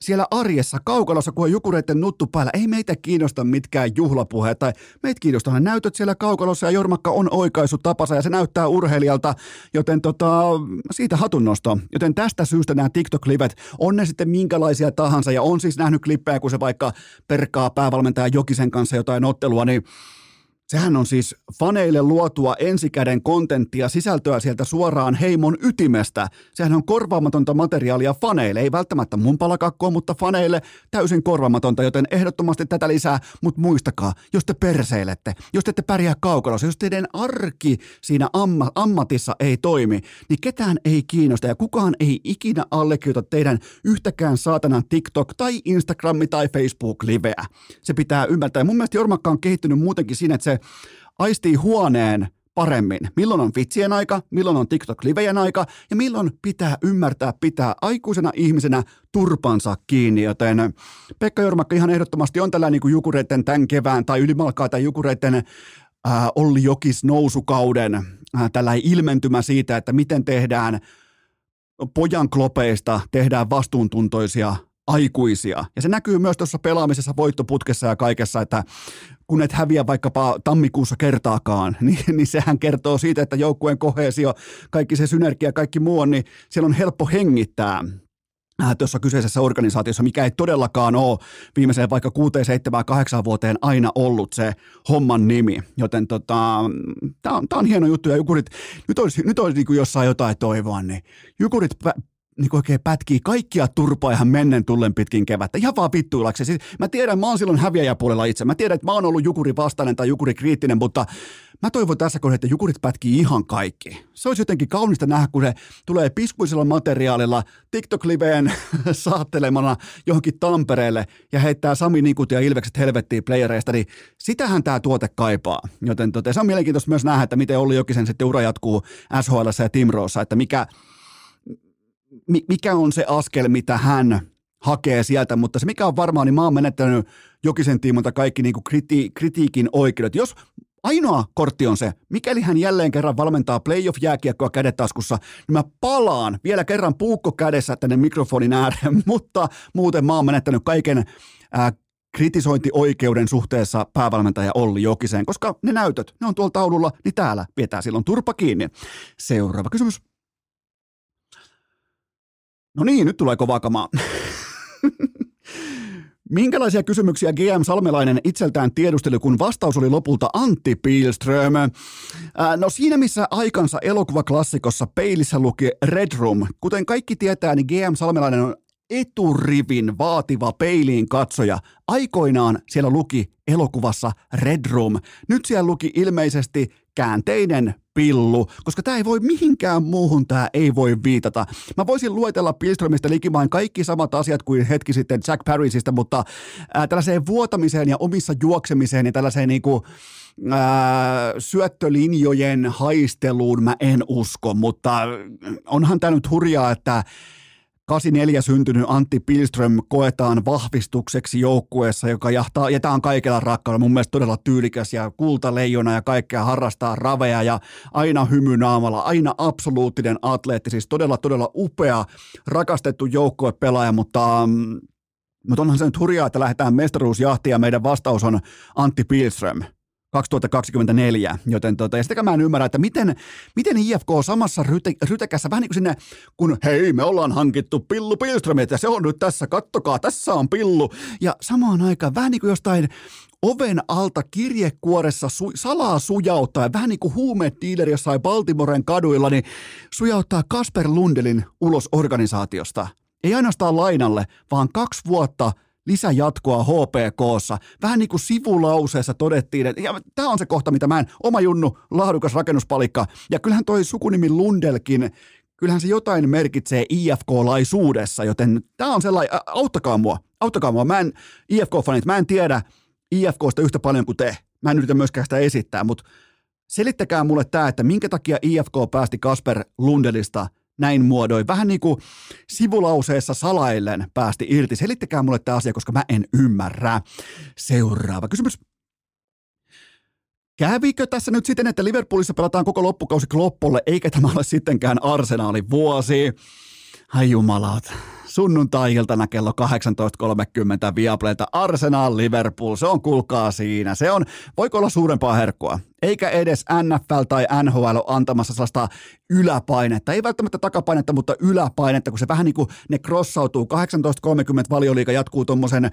siellä arjessa kaukalossa, kun on jukureiden nuttu päällä, ei meitä kiinnosta mitkään juhlapuheet tai meitä kiinnostaa näytöt siellä kaukalossa ja Jormakka on oikaisu tapansa ja se näyttää urheilijalta, joten tota, siitä hatunnosto. Joten tästä syystä nämä TikTok-livet, on ne sitten minkälaisia tahansa ja on siis nähnyt klippejä, kun se vaikka perkaa päävalmentaja Jokisen kanssa jotain ottelua, niin Sehän on siis faneille luotua ensikäden kontenttia, sisältöä sieltä suoraan heimon ytimestä. Sehän on korvaamatonta materiaalia faneille, ei välttämättä mun palakakkoa, mutta faneille täysin korvaamatonta, joten ehdottomasti tätä lisää. Mutta muistakaa, jos te perseilette, jos te ette pärjää kaukalossa, jos teidän arki siinä amma, ammatissa ei toimi, niin ketään ei kiinnosta ja kukaan ei ikinä allekirjoita teidän yhtäkään saatanan TikTok- tai Instagram- tai Facebook-liveä. Se pitää ymmärtää. Ja mun mielestä Jormakka on kehittynyt muutenkin siinä, että se aistii huoneen paremmin. Milloin on vitsien aika, milloin on TikTok-livejen aika ja milloin pitää ymmärtää pitää aikuisena ihmisenä turpansa kiinni. Joten Pekka Jormakka ihan ehdottomasti on tällä niin kuin Jukureiden tämän kevään tai ylimalkaa tai Jukureiden äh, Olli Jokis nousukauden äh, tällä ilmentymä siitä, että miten tehdään pojan klopeista, tehdään vastuuntuntoisia aikuisia. Ja se näkyy myös tuossa pelaamisessa, voittoputkessa ja kaikessa, että kun et häviä vaikkapa tammikuussa kertaakaan, niin, niin sehän kertoo siitä, että joukkueen kohesio, kaikki se synergia, kaikki muu on, niin siellä on helppo hengittää äh, tuossa kyseisessä organisaatiossa, mikä ei todellakaan ole viimeiseen vaikka 6, 7, 8 vuoteen aina ollut se homman nimi. Joten tota, tämä on, on hieno juttu ja Jukurit, nyt olisi, nyt olisi niin jossain jotain toivoa, niin Jukurit niin oikein pätkii kaikkia turpaa ihan mennen tullen pitkin kevättä. Ihan vaan vittuilaksi. Siis mä tiedän, mä oon silloin häviäjäpuolella itse. Mä tiedän, että mä oon ollut Jukuri vastainen tai Jukuri kriittinen, mutta mä toivon tässä kohdassa, että Jukurit pätkii ihan kaikki. Se olisi jotenkin kaunista nähdä, kun se tulee piskuisella materiaalilla TikTok-liveen saattelemana johonkin Tampereelle ja heittää Sami Nikut ja Ilvekset helvettiin playereista, niin sitähän tämä tuote kaipaa. Joten tote, se on mielenkiintoista myös nähdä, että miten Olli Jokisen sitten ura jatkuu SHL ja Timroossa, että mikä, mikä on se askel, mitä hän hakee sieltä, mutta se mikä on varmaan, niin mä oon menettänyt Jokisen tiimolta kaikki niin kuin kriti- kritiikin oikeudet. Jos ainoa kortti on se, mikäli hän jälleen kerran valmentaa playoff-jääkiekkoa kädetaskussa, niin mä palaan vielä kerran puukko kädessä tänne mikrofonin ääreen, mutta muuten mä oon menettänyt kaiken ää, kritisointioikeuden suhteessa päävalmentaja Olli Jokiseen, koska ne näytöt, ne on tuolla taululla, niin täällä pidetään silloin turpa kiinni. Seuraava kysymys. No niin, nyt tulee kovaa kamaa. Minkälaisia kysymyksiä GM Salmelainen itseltään tiedusteli, kun vastaus oli lopulta Antti Pilström? no siinä missä aikansa elokuvaklassikossa peilissä luki Red Room, kuten kaikki tietää, niin GM Salmelainen on eturivin vaativa peiliin katsoja. Aikoinaan siellä luki elokuvassa Red Room. Nyt siellä luki ilmeisesti käänteinen pillu, koska tämä ei voi mihinkään muuhun tämä ei voi viitata. Mä voisin luetella Pilströmistä likimain kaikki samat asiat kuin hetki sitten Jack Parisista, mutta ää, tällaiseen vuotamiseen ja omissa juoksemiseen ja tällaiseen niinku, ää, syöttölinjojen haisteluun mä en usko, mutta onhan tämä nyt hurjaa, että 84 syntynyt Antti Pilström koetaan vahvistukseksi joukkueessa, joka jahtaa, ja tämä on kaikella rakkaudella mun mielestä todella tyylikäs ja kultaleijona ja kaikkea harrastaa raveja ja aina hymy naamalla, aina absoluuttinen atleetti, siis todella todella upea, rakastettu joukkuepelaaja, mutta mm, mutta onhan se nyt hurjaa, että lähdetään mestaruusjahtiin ja meidän vastaus on Antti Pilström. 2024, joten tota, ja sitäkään mä en ymmärrä, että miten, miten IFK samassa ryte, rytekässä, vähän niin kuin sinne, kun hei, me ollaan hankittu Pillu Pilströmit ja se on nyt tässä, kattokaa, tässä on Pillu, ja samaan aikaan vähän niin kuin jostain oven alta kirjekuoressa su, salaa sujauttaa, vähän niin kuin huumediileri jossain Baltimoren kaduilla, niin sujauttaa Kasper Lundelin ulos organisaatiosta. Ei ainoastaan lainalle, vaan kaksi vuotta – lisäjatkoa HPKssa. Vähän niin kuin sivulauseessa todettiin, että tämä on se kohta, mitä mä en, oma junnu, laadukas rakennuspalikka. Ja kyllähän toi sukunimi Lundelkin, kyllähän se jotain merkitsee IFK-laisuudessa, joten tämä on sellainen, auttakaa mua, auttakaa mua. Mä en, IFK-fanit, mä en tiedä IFKsta yhtä paljon kuin te. Mä en yritä myöskään sitä esittää, mutta selittäkää mulle tämä, että minkä takia IFK päästi Kasper Lundelista – näin muodoin. Vähän niin kuin sivulauseessa salaillen päästi irti. Selittäkää mulle tämä asia, koska mä en ymmärrä. Seuraava kysymys. Kävikö tässä nyt siten, että Liverpoolissa pelataan koko loppukausi Kloppolle, eikä tämä ole sittenkään arsenaalin vuosi? Ai jumalat sunnuntai-iltana kello 18.30 Viaplayta Arsenal Liverpool. Se on kulkaa siinä. Se on, voiko olla suurempaa herkkua? Eikä edes NFL tai NHL ole antamassa sellaista yläpainetta. Ei välttämättä takapainetta, mutta yläpainetta, kun se vähän niin kuin ne crossautuu. 18.30 valioliika jatkuu tuommoisen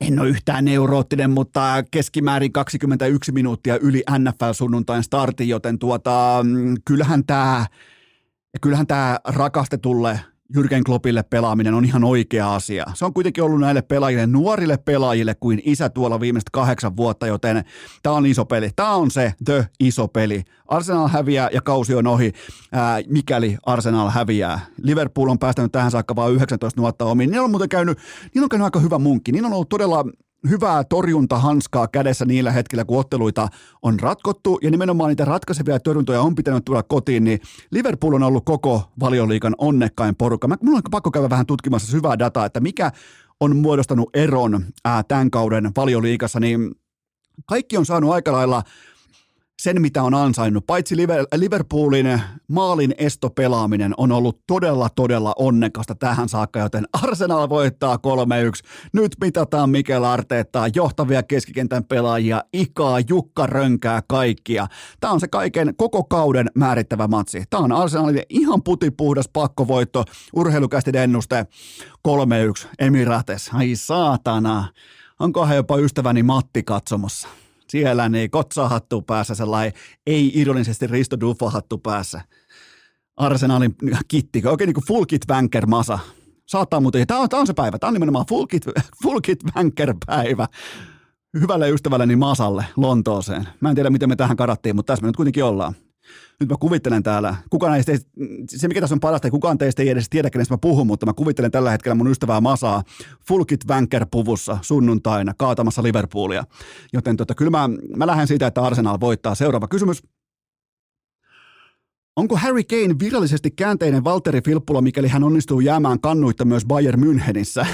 en ole yhtään neuroottinen, mutta keskimäärin 21 minuuttia yli NFL-sunnuntain startin, joten tuota, mm, kyllähän tämä kyllähän tämä rakastetulle Jürgen Kloppille pelaaminen on ihan oikea asia. Se on kuitenkin ollut näille pelaajille, nuorille pelaajille kuin isä tuolla viimeiset kahdeksan vuotta, joten tämä on iso peli. Tämä on se the iso peli. Arsenal häviää ja kausi on ohi, ää, mikäli Arsenal häviää. Liverpool on päästänyt tähän saakka vain 19 nuotta omiin. Niillä on muuten käynyt, niillä on käynyt aika hyvä munkki. Niillä on ollut todella hyvää torjuntahanskaa kädessä niillä hetkillä, kun otteluita on ratkottu, ja nimenomaan niitä ratkaisevia torjuntoja on pitänyt tulla kotiin, niin Liverpool on ollut koko valioliikan onnekkain porukka. Mä, mulla on pakko käydä vähän tutkimassa syvää dataa, että mikä on muodostanut eron ää, tämän kauden valioliikassa, niin kaikki on saanut aika lailla sen, mitä on ansainnut. Paitsi Liverpoolin maalin estopelaaminen on ollut todella, todella onnekasta tähän saakka, joten Arsenal voittaa 3-1. Nyt mitataan Mikel Arteettaa, johtavia keskikentän pelaajia, Ikaa, Jukka Rönkää, kaikkia. Tämä on se kaiken koko kauden määrittävä matsi. Tämä on Arsenalin ihan putipuhdas pakkovoitto, urheilukästi ennuste 3-1, Emirates. Ai saatana. Onkohan jopa ystäväni Matti katsomassa? Siellä niin kotsahattu päässä, sellainen ei-ironisesti Risto Duffa-hattu päässä. Arsenalin kitti, oikein niin kuin full kit banker masa. Saattaa muuten, tämä on, tämä on se päivä, tämä on nimenomaan full kit, full kit banker päivä hyvälle ystävälleni Masalle Lontooseen. Mä en tiedä, miten me tähän karattiin, mutta tässä me nyt kuitenkin ollaan nyt mä kuvittelen täällä, kukaan ei, se mikä tässä on parasta, kukaan teistä ei edes tiedä, kenestä mä puhun, mutta mä kuvittelen tällä hetkellä mun ystävää Masaa Fulkit Vanker puvussa sunnuntaina kaatamassa Liverpoolia. Joten tota, kyllä mä, mä lähden siitä, että Arsenal voittaa. Seuraava kysymys. Onko Harry Kane virallisesti käänteinen Valtteri Filppula, mikäli hän onnistuu jäämään kannuitta myös Bayern Münchenissä?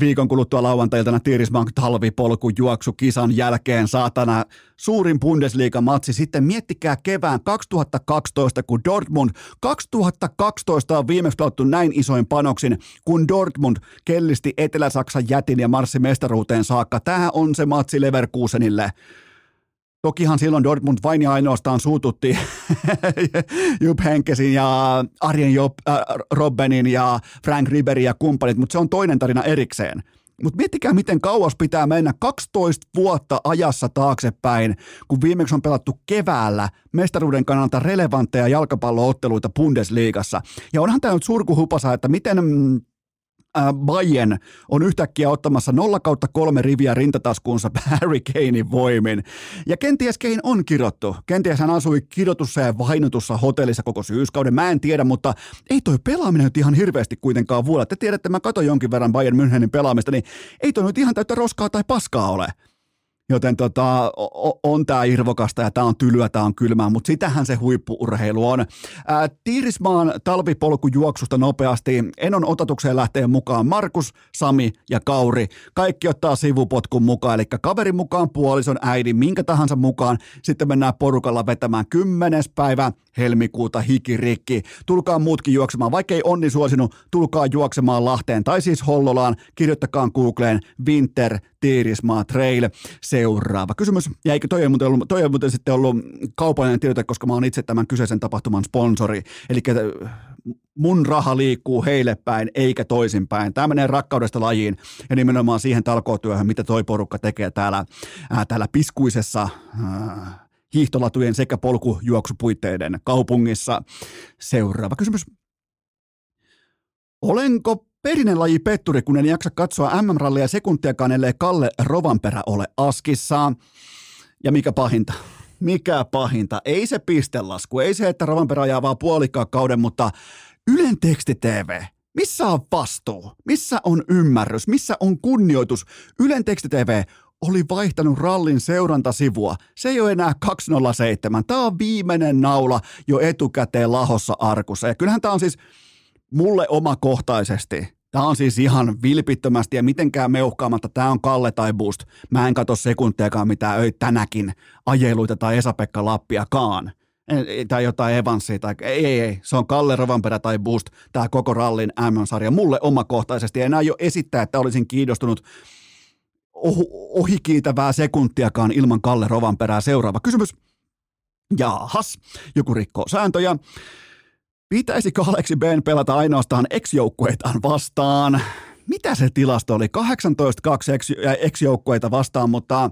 Viikon kuluttua lauantailtana Tiirismaan talvipolku juoksu kisan jälkeen saatana suurin Bundesliga-matsi. Sitten miettikää kevään 2012, kun Dortmund 2012 on viimeksi pelattu näin isoin panoksin, kun Dortmund kellisti Etelä-Saksan jätin ja marssi mestaruuteen saakka. Tämä on se matsi Leverkusenille. Tokihan silloin Dortmund vain ja ainoastaan suututti Jupp Henkesin ja Arjen Job, äh, Robbenin ja Frank Ribery ja kumppanit, mutta se on toinen tarina erikseen. Mutta miettikää, miten kauas pitää mennä 12 vuotta ajassa taaksepäin, kun viimeksi on pelattu keväällä mestaruuden kannalta relevantteja jalkapallootteluita Bundesliigassa. Ja onhan tämä nyt surkuhupasa, että miten mm, äh, Bayern on yhtäkkiä ottamassa 0 kautta kolme riviä rintataskuunsa Harry Kanein voimin. Ja kenties Kane on kirottu. Kenties hän asui kirotussa ja vainutussa hotellissa koko syyskauden. Mä en tiedä, mutta ei toi pelaaminen nyt ihan hirveästi kuitenkaan vuoda. Te tiedätte, mä katson jonkin verran Bayern Münchenin pelaamista, niin ei toi nyt ihan täyttä roskaa tai paskaa ole. Joten tota, on tämä irvokasta ja tämä on tylyä, tämä on kylmää, mutta sitähän se huippuurheilu on. Ää, Tiirismaan talvipolkujuoksusta nopeasti. Enon otatukseen lähtee mukaan Markus, Sami ja Kauri. Kaikki ottaa sivupotkun mukaan, eli kaveri mukaan, puolison, äidin, minkä tahansa mukaan. Sitten mennään porukalla vetämään kymmenes päivä helmikuuta hikirikki. Tulkaa muutkin juoksemaan, vaikkei onni suosinut, tulkaa juoksemaan Lahteen tai siis Hollolaan. Kirjoittakaa Googleen Winter Tiirismaa Trail. Seuraava kysymys. Ja eikö toi, muuten ollut, toi on muuten sitten ollut kaupallinen tiedote, koska mä oon itse tämän kyseisen tapahtuman sponsori. Eli äh, mun raha liikkuu heille päin eikä toisinpäin. Tämä menee rakkaudesta lajiin ja nimenomaan siihen talkootyöhön, mitä toi porukka tekee täällä, ää, täällä piskuisessa ää, hiihtolatujen sekä polkujuoksupuitteiden kaupungissa. Seuraava kysymys. Olenko perinen laji petturi, kun en jaksa katsoa MM-rallia sekuntiakaan, ellei Kalle Rovanperä ole askissaan? Ja mikä pahinta? Mikä pahinta? Ei se pistelasku, ei se, että Rovanperä ajaa vaan puolikkaan kauden, mutta Ylen teksti TV. Missä on vastuu? Missä on ymmärrys? Missä on kunnioitus? Ylen teksti TV oli vaihtanut rallin seurantasivua. Se ei ole enää 207. Tämä on viimeinen naula jo etukäteen lahossa arkussa. Ja kyllähän tämä on siis mulle omakohtaisesti. Tämä on siis ihan vilpittömästi ja mitenkään meuhkaamatta. Tämä on Kalle tai Boost. Mä en katso sekuntiakaan mitään öi tänäkin ajeluita tai Esa-Pekka Lappiakaan tai jotain Evansia, tai ei, ei, ei, se on Kalle Rovanperä tai Boost, tämä koko rallin M-sarja. Mulle omakohtaisesti en aio esittää, että olisin kiinnostunut ohikiitävää sekuntiakaan ilman Kalle Rovanperää. Seuraava kysymys. Jahas, joku rikkoo sääntöjä. Pitäisikö Aleksi Ben pelata ainoastaan ex-joukkueitaan vastaan? Mitä se tilasto oli? 18-2 ex-joukkueita vastaan, mutta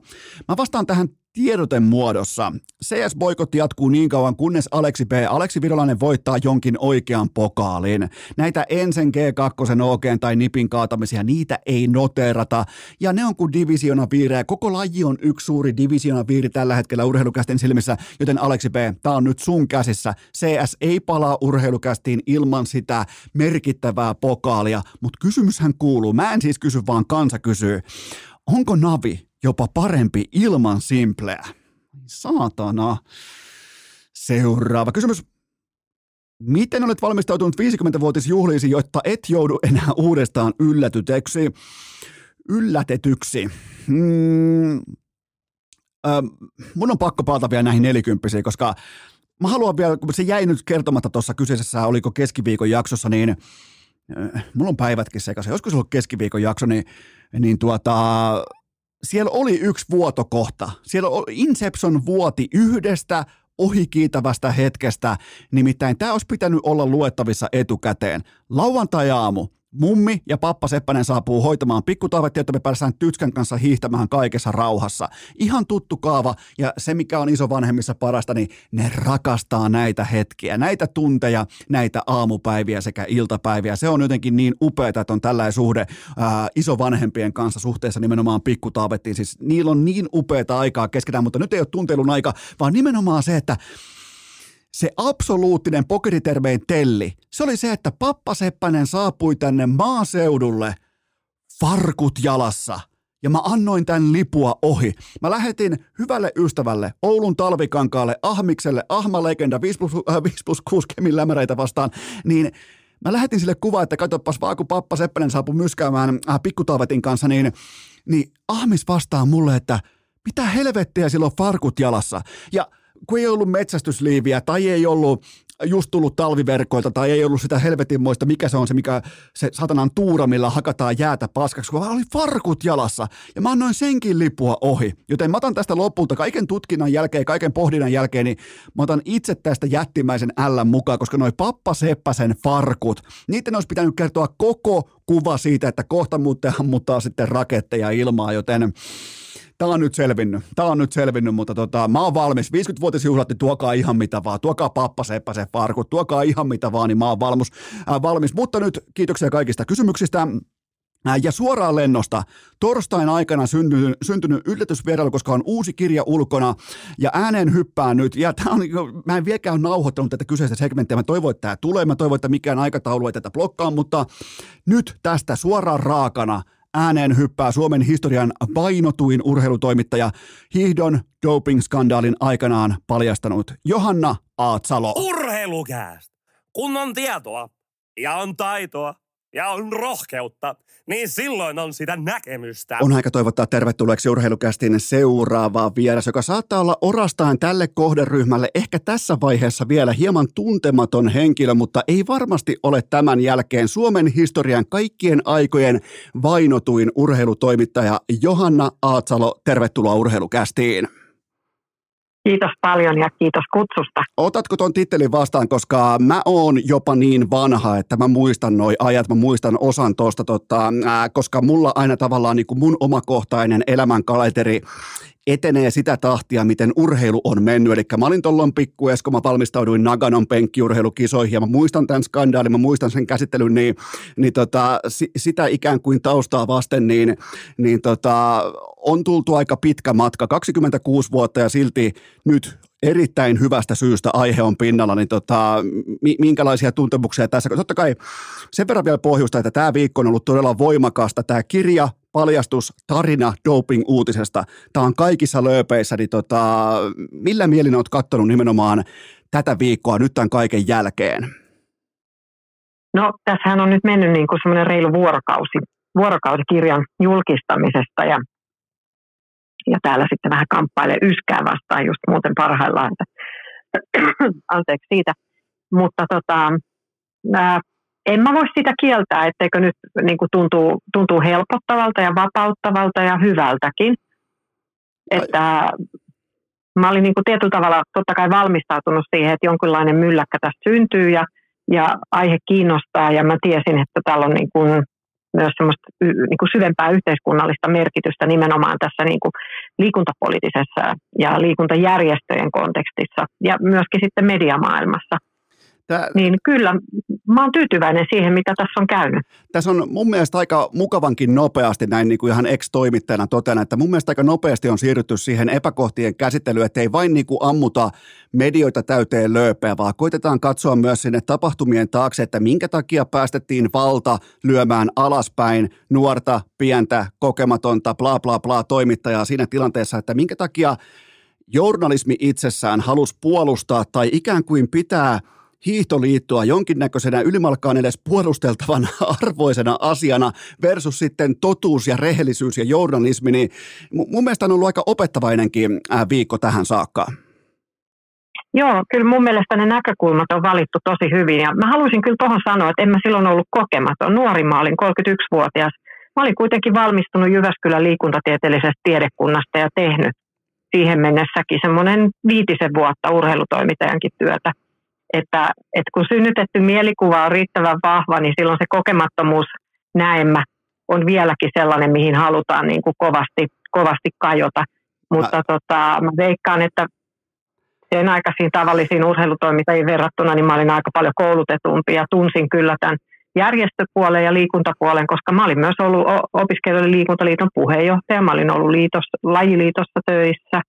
mä vastaan tähän tiedoten muodossa. CS-boikotti jatkuu niin kauan, kunnes Aleksi B. Aleksi Virolainen voittaa jonkin oikean pokaalin. Näitä ensin G2 OK tai Nipin kaatamisia, niitä ei noterata. Ja ne on kuin divisiona viirejä. Koko laji on yksi suuri divisiona viiri tällä hetkellä urheilukästin silmissä, joten Aleksi B. tämä on nyt sun käsissä. CS ei palaa urheilukästiin ilman sitä merkittävää pokaalia, mutta kysymyshän kuuluu, mä en siis kysy, vaan kansa kysyy. Onko Navi jopa parempi ilman simpleä. Saatana. Seuraava kysymys. Miten olet valmistautunut 50-vuotisjuhliisi, jotta et joudu enää uudestaan yllätyteksi? Yllätetyksi. Hmm. Öö, mun on pakko palata vielä näihin nelikymppisiin, koska mä haluan vielä, kun se jäi nyt kertomatta tuossa kyseisessä, oliko keskiviikon jaksossa, niin mulla on päivätkin sekaisin. Joskus ollut keskiviikon jakso, niin, niin tuota, siellä oli yksi vuotokohta. Siellä Inception vuoti yhdestä ohikiitävästä hetkestä, nimittäin tämä olisi pitänyt olla luettavissa etukäteen. Lauantai-aamu, Mummi ja pappa Seppänen saapuu hoitamaan pikkutaavetti, jotta me päästään tytskän kanssa hiihtämään kaikessa rauhassa. Ihan tuttu kaava ja se mikä on iso vanhemmissa parasta, niin ne rakastaa näitä hetkiä, näitä tunteja, näitä aamupäiviä sekä iltapäiviä. Se on jotenkin niin upeaa, että on tällainen suhde ää, isovanhempien kanssa suhteessa nimenomaan pikkutaavettiin. Siis niillä on niin upeaa aikaa keskenään, mutta nyt ei ole tunteilun aika, vaan nimenomaan se, että se absoluuttinen pokeritermein telli, se oli se, että Pappa Seppänen saapui tänne maaseudulle farkut jalassa. Ja mä annoin tämän lipua ohi. Mä lähetin hyvälle ystävälle Oulun talvikankaalle, Ahmikselle, Ahma-legenda 5 plus, äh, 5 plus 6 kemin lämäreitä vastaan, niin mä lähetin sille kuva, että katsopas vaan kun pappa Seppänen saapui myskäämään äh, pikkutaavetin kanssa, niin, niin Ahmis vastaa mulle, että mitä helvettiä silloin farkut jalassa. Ja kun ei ollut metsästysliiviä tai ei ollut just tullut talviverkoilta tai ei ollut sitä helvetinmoista, mikä se on se, mikä se satanan tuura, millä hakataan jäätä paskaksi, kun oli farkut jalassa. Ja mä annoin senkin lipua ohi. Joten mä otan tästä lopulta kaiken tutkinnan jälkeen, kaiken pohdinnan jälkeen, niin mä otan itse tästä jättimäisen ällän mukaan, koska noi Pappa Seppäsen farkut, niiden olisi pitänyt kertoa koko kuva siitä, että kohta muuten ammuttaa sitten raketteja ilmaa, joten Tämä on nyt selvinnyt. Tämä on nyt selvinnyt, mutta tota, mä oon valmis. 50-vuotisjuhlat, niin tuokaa ihan mitä vaan. Tuokaa pappa seppäsen farkut, tuokaa ihan mitä vaan, niin mä oon valmis. Äh, valmis. Mutta nyt kiitoksia kaikista kysymyksistä. Äh, ja suoraan lennosta, torstain aikana syntynyt, syntynyt yllätysvierailu, koska on uusi kirja ulkona ja ääneen hyppää nyt. Ja tää on, niinku, mä en vieläkään nauhoittanut tätä kyseistä segmenttiä. Mä toivon, että tämä tulee. Mä toivon, että mikään aikataulu ei tätä blokkaa, mutta nyt tästä suoraan raakana ääneen hyppää Suomen historian painotuin urheilutoimittaja, hiihdon doping-skandaalin aikanaan paljastanut Johanna Aatsalo. Urheilukääst! Kun on tietoa ja on taitoa ja on rohkeutta, niin silloin on sitä näkemystä. On aika toivottaa tervetulleeksi urheilukästin seuraavaa vieras, joka saattaa olla orastaan tälle kohderyhmälle ehkä tässä vaiheessa vielä hieman tuntematon henkilö, mutta ei varmasti ole tämän jälkeen Suomen historian kaikkien aikojen vainotuin urheilutoimittaja Johanna Aatsalo. Tervetuloa urheilukästiin. Kiitos paljon ja kiitos kutsusta. Otatko ton tittelin vastaan, koska mä oon jopa niin vanha, että mä muistan noi ajat, mä muistan osan tosta, tota, koska mulla aina tavallaan niin kuin mun omakohtainen elämänkalenteri etenee sitä tahtia, miten urheilu on mennyt. Eli mä olin tuolloin pikku Esko, mä valmistauduin Naganon penkkiurheilukisoihin ja mä muistan tämän skandaalin, mä muistan sen käsittelyn, niin, niin tota, sitä ikään kuin taustaa vasten, niin, niin tota, on tultu aika pitkä matka, 26 vuotta ja silti nyt erittäin hyvästä syystä aihe on pinnalla, niin tota, minkälaisia tuntemuksia tässä, totta kai sen verran vielä pohjusta, että tämä viikko on ollut todella voimakasta, tämä kirja, paljastus, tarina doping-uutisesta, tämä on kaikissa lööpeissä, niin tota, millä mielin olet katsonut nimenomaan tätä viikkoa nyt tämän kaiken jälkeen? No, tässähän on nyt mennyt niin kuin semmoinen reilu vuorokausi, vuorokausi kirjan julkistamisesta ja ja täällä sitten vähän kamppailee yskää vastaan just muuten parhaillaan. Anteeksi siitä. Mutta tota, en mä voi sitä kieltää, etteikö nyt niin kuin tuntuu, tuntuu helpottavalta ja vapauttavalta ja hyvältäkin. Että mä olin niin kuin tietyllä tavalla totta kai valmistautunut siihen, että jonkinlainen mylläkkä tästä syntyy ja, ja aihe kiinnostaa ja mä tiesin, että täällä on niin kuin myös semmoista niin kuin syvempää yhteiskunnallista merkitystä nimenomaan tässä niin kuin liikuntapoliittisessa ja liikuntajärjestöjen kontekstissa ja myöskin sitten mediamaailmassa. Tää, niin kyllä, mä oon tyytyväinen siihen, mitä tässä on käynyt. Tässä on mun mielestä aika mukavankin nopeasti, näin niin kuin ihan ex-toimittajana totean, että mun mielestä aika nopeasti on siirrytty siihen epäkohtien käsittelyyn, että ei vain niin kuin ammuta medioita täyteen lööpeä, vaan koitetaan katsoa myös sinne tapahtumien taakse, että minkä takia päästettiin valta lyömään alaspäin nuorta, pientä, kokematonta, bla bla bla toimittajaa siinä tilanteessa, että minkä takia journalismi itsessään halusi puolustaa tai ikään kuin pitää – hiihtoliittoa jonkinnäköisenä ylimalkaan edes puolusteltavan arvoisena asiana versus sitten totuus ja rehellisyys ja journalismi, niin mun mielestä on ollut aika opettavainenkin viikko tähän saakka. Joo, kyllä mun mielestä ne näkökulmat on valittu tosi hyvin ja mä haluaisin kyllä tuohon sanoa, että en mä silloin ollut kokematon. Nuori mä olin 31-vuotias. Mä olin kuitenkin valmistunut Jyväskylän liikuntatieteellisestä tiedekunnasta ja tehnyt siihen mennessäkin semmoinen viitisen vuotta urheilutoimittajankin työtä että, että kun synnytetty mielikuva on riittävän vahva, niin silloin se kokemattomuus näemmä on vieläkin sellainen, mihin halutaan niin kuin kovasti, kovasti kajota. Mutta mä... Tota, mä veikkaan, että sen aikaisiin tavallisiin urheilutoimittajiin verrattuna, niin mä olin aika paljon koulutetumpi ja tunsin kyllä tämän järjestöpuolen ja liikuntapuolen, koska mä olin myös ollut opiskelijoiden liikuntaliiton puheenjohtaja, mä olin ollut liitos, lajiliitossa töissä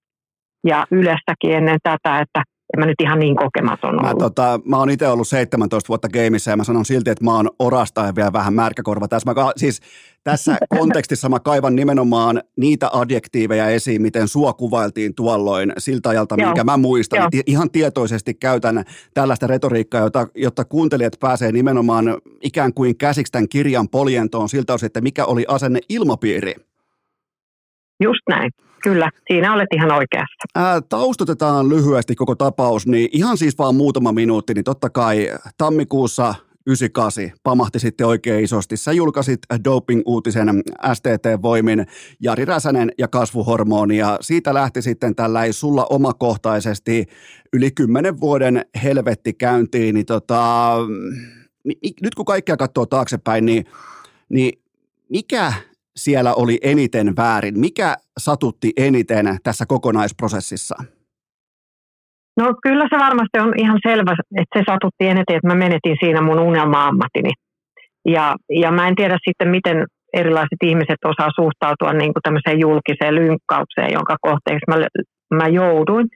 ja Ylessäkin ennen tätä, että en mä nyt ihan niin kokematon ollut. Mä, tota, mä oon itse ollut 17 vuotta gameissa ja mä sanon silti, että mä oon orasta ja vielä vähän märkäkorva. Tässä, mä, siis, tässä kontekstissa mä kaivan nimenomaan niitä adjektiiveja esiin, miten sua kuvailtiin tuolloin siltä ajalta, Joo. minkä mä muistan. Joo. Ihan tietoisesti käytän tällaista retoriikkaa, jota, jotta kuuntelijat pääsee nimenomaan ikään kuin käsiksi tämän kirjan poljentoon siltä osin, että mikä oli asenne ilmapiiri. Just näin. Kyllä, siinä olet ihan oikeassa. Ää, taustutetaan lyhyesti koko tapaus, niin ihan siis vaan muutama minuutti, niin totta kai tammikuussa 98 pamahti sitten oikein isosti. Sä julkaisit doping-uutisen STT-voimin Jari Räsänen ja kasvuhormoni ja siitä lähti sitten tällä ei sulla omakohtaisesti yli kymmenen vuoden helvetti käyntiin, niin tota, nyt kun kaikkea katsoo taaksepäin, niin, niin mikä siellä oli eniten väärin? Mikä satutti eniten tässä kokonaisprosessissa? No kyllä se varmasti on ihan selvä, että se satutti eniten, että mä menetin siinä mun unelma-ammatini. Ja, ja mä en tiedä sitten, miten erilaiset ihmiset osaa suhtautua niin kuin tämmöiseen julkiseen lynkkaukseen, jonka kohteeksi mä, mä jouduin.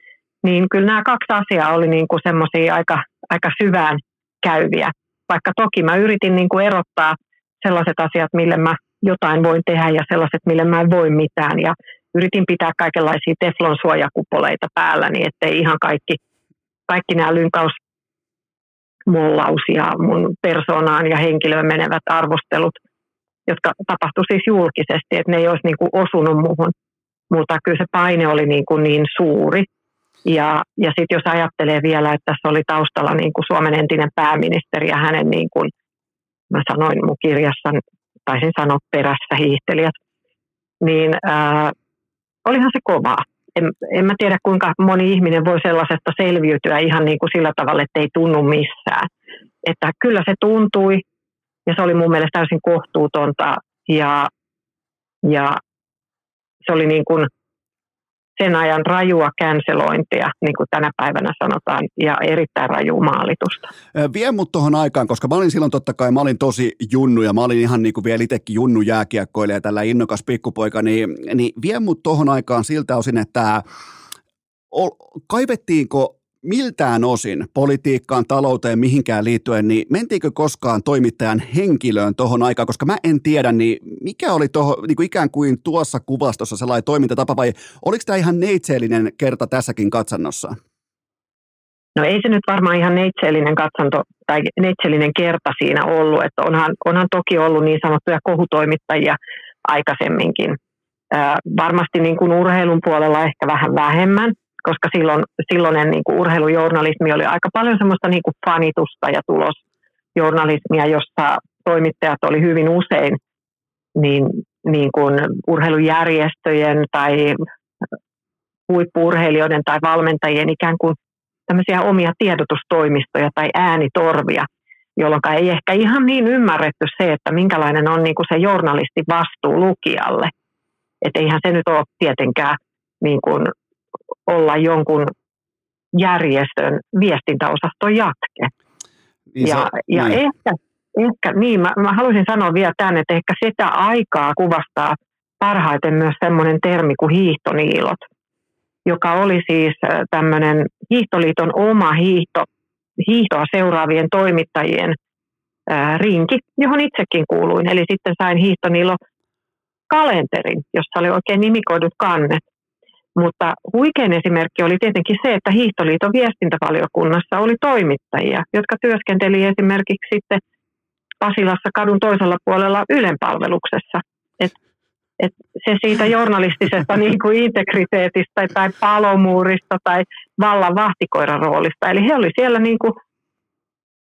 Niin kyllä nämä kaksi asiaa oli niin kuin semmoisia aika, aika syvään käyviä. Vaikka toki mä yritin niin kuin erottaa sellaiset asiat, mille mä jotain voin tehdä ja sellaiset, mille mä en voi mitään. Ja yritin pitää kaikenlaisia teflon suojakupoleita päällä, niin ettei ihan kaikki, kaikki nämä lynkaus mollaus ja mun persoonaan ja henkilöön menevät arvostelut, jotka tapahtuivat siis julkisesti, että ne ei olisi niin kuin osunut muuhun. Mutta kyllä se paine oli niin, kuin niin suuri. Ja, ja sitten jos ajattelee vielä, että tässä oli taustalla niin kuin Suomen entinen pääministeri ja hänen, niin kuin, mä sanoin mun kirjassa, taisin sanoa perässä hiihtelijät, niin ää, olihan se kovaa. En, en mä tiedä, kuinka moni ihminen voi sellaisesta selviytyä ihan niin kuin sillä tavalla, että ei tunnu missään. Että kyllä se tuntui, ja se oli mun mielestä täysin kohtuutonta, ja, ja se oli niin kuin sen ajan rajua känselointia, niin kuin tänä päivänä sanotaan, ja erittäin raju maalitusta. Vie mut tuohon aikaan, koska mä olin silloin totta kai, mä olin tosi junnu ja mä olin ihan niin kuin vielä itsekin junnu jääkiekkoilija, tällä innokas pikkupoika, niin, niin vie mut tuohon aikaan siltä osin, että kaivettiinko miltään osin politiikkaan, talouteen, mihinkään liittyen, niin mentiinkö koskaan toimittajan henkilöön tuohon aikaan, koska mä en tiedä, niin mikä oli toho, niin kuin ikään kuin tuossa kuvastossa sellainen toimintatapa vai oliko tämä ihan neitseellinen kerta tässäkin katsannossa? No ei se nyt varmaan ihan neitseellinen katsanto tai neitseellinen kerta siinä ollut, että onhan, onhan toki ollut niin sanottuja kohutoimittajia aikaisemminkin. Äh, varmasti niin kuin urheilun puolella ehkä vähän vähemmän, koska silloin, silloinen niin kuin urheilujournalismi oli aika paljon semmoista niin kuin fanitusta ja tulosjournalismia, jossa toimittajat oli hyvin usein niin, niin kuin urheilujärjestöjen tai huippuurheilijoiden tai valmentajien ikään kuin tämmöisiä omia tiedotustoimistoja tai äänitorvia, jolloin ei ehkä ihan niin ymmärretty se, että minkälainen on niin kuin se journalistin vastuu lukijalle. Että eihän se nyt ole tietenkään niin kuin olla jonkun järjestön viestintäosaston jatke. Niin ja, se, ja niin. ehkä, ehkä, niin, mä, mä haluaisin sanoa vielä tämän, että ehkä sitä aikaa kuvastaa parhaiten myös semmoinen termi kuin hiihtoniilot, joka oli siis tämmöinen hiihtoliiton oma hiihto, hiihtoa seuraavien toimittajien ää, rinki, johon itsekin kuuluin. Eli sitten sain hiihtoniilo kalenterin, jossa oli oikein nimikoidut kannet. Mutta huikein esimerkki oli tietenkin se, että Hiihtoliiton viestintävaliokunnassa oli toimittajia, jotka työskenteli esimerkiksi sitten Pasilassa kadun toisella puolella ylenpalveluksessa. Et, et se siitä journalistisesta niin kuin integriteetistä tai palomuurista tai vallan vahtikoiran roolista. Eli he olivat siellä niin kuin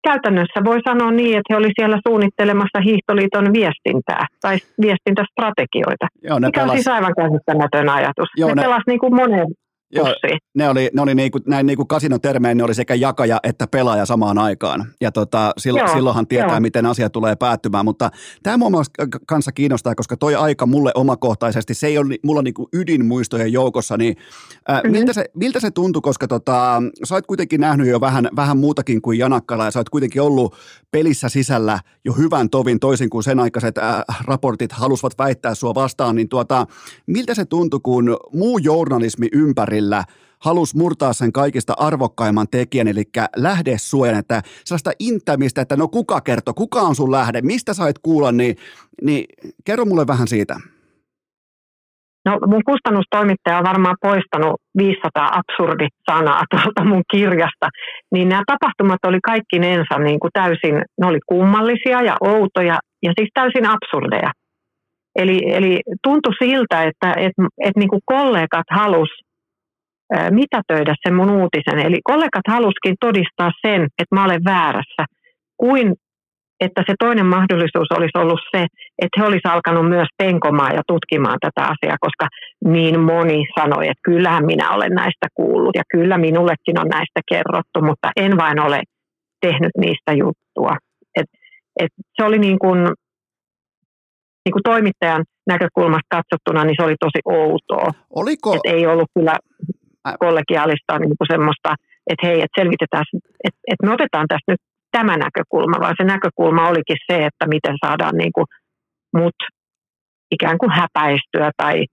käytännössä voi sanoa niin, että he olivat siellä suunnittelemassa Hiihtoliiton viestintää tai viestintästrategioita, Joo, ne mikä pelas... on siis aivan käsittämätön ajatus. Joo, ne, ne pelasivat niin kuin monen Joo, ne oli, ne oli niinku, näin niinku kasinotermein, ne oli sekä jakaja että pelaaja samaan aikaan. Ja tota, sillo, joo, silloinhan tietää, joo. miten asia tulee päättymään. Mutta tämä muun muassa kanssa kiinnostaa, koska toi aika mulle omakohtaisesti, se ei ole mulla niinku ydinmuistojen joukossa, niin ää, mm-hmm. miltä, se, miltä se tuntui, koska tota, sä oot kuitenkin nähnyt jo vähän, vähän muutakin kuin Janakkala, ja sä oot kuitenkin ollut pelissä sisällä jo hyvän tovin, toisin kuin sen aikaiset ää, raportit halusivat väittää sua vastaan, niin tuota, miltä se tuntui, kun muu journalismi ympärillä halus murtaa sen kaikista arvokkaimman tekijän, eli lähdesuojan, että sellaista intämistä, että no kuka kertoo, kuka on sun lähde, mistä sait kuulla, niin, niin kerro mulle vähän siitä. No mun kustannustoimittaja on varmaan poistanut 500 absurdi-sanaa tuolta mun kirjasta, niin nämä tapahtumat oli kaikki nensa niin kuin täysin, ne oli kummallisia ja outoja ja siis täysin absurdeja. Eli, eli tuntui siltä, että et, et niin kuin kollegat halus mitätöidä sen mun uutisen. Eli kollegat haluskin todistaa sen, että mä olen väärässä, kuin että se toinen mahdollisuus olisi ollut se, että he olisivat alkanut myös penkomaan ja tutkimaan tätä asiaa, koska niin moni sanoi, että kyllähän minä olen näistä kuullut ja kyllä minullekin on näistä kerrottu, mutta en vain ole tehnyt niistä juttua. Et, et se oli niin kuin, niin kuin toimittajan näkökulmasta katsottuna, niin se oli tosi outoa. Oliko... Et ei ollut kyllä kollegiaalista niin kuin semmoista, että hei, että selvitetään, että, että me otetaan tästä nyt tämä näkökulma, vaan se näkökulma olikin se, että miten saadaan niin kuin mut ikään kuin häpäistyä tai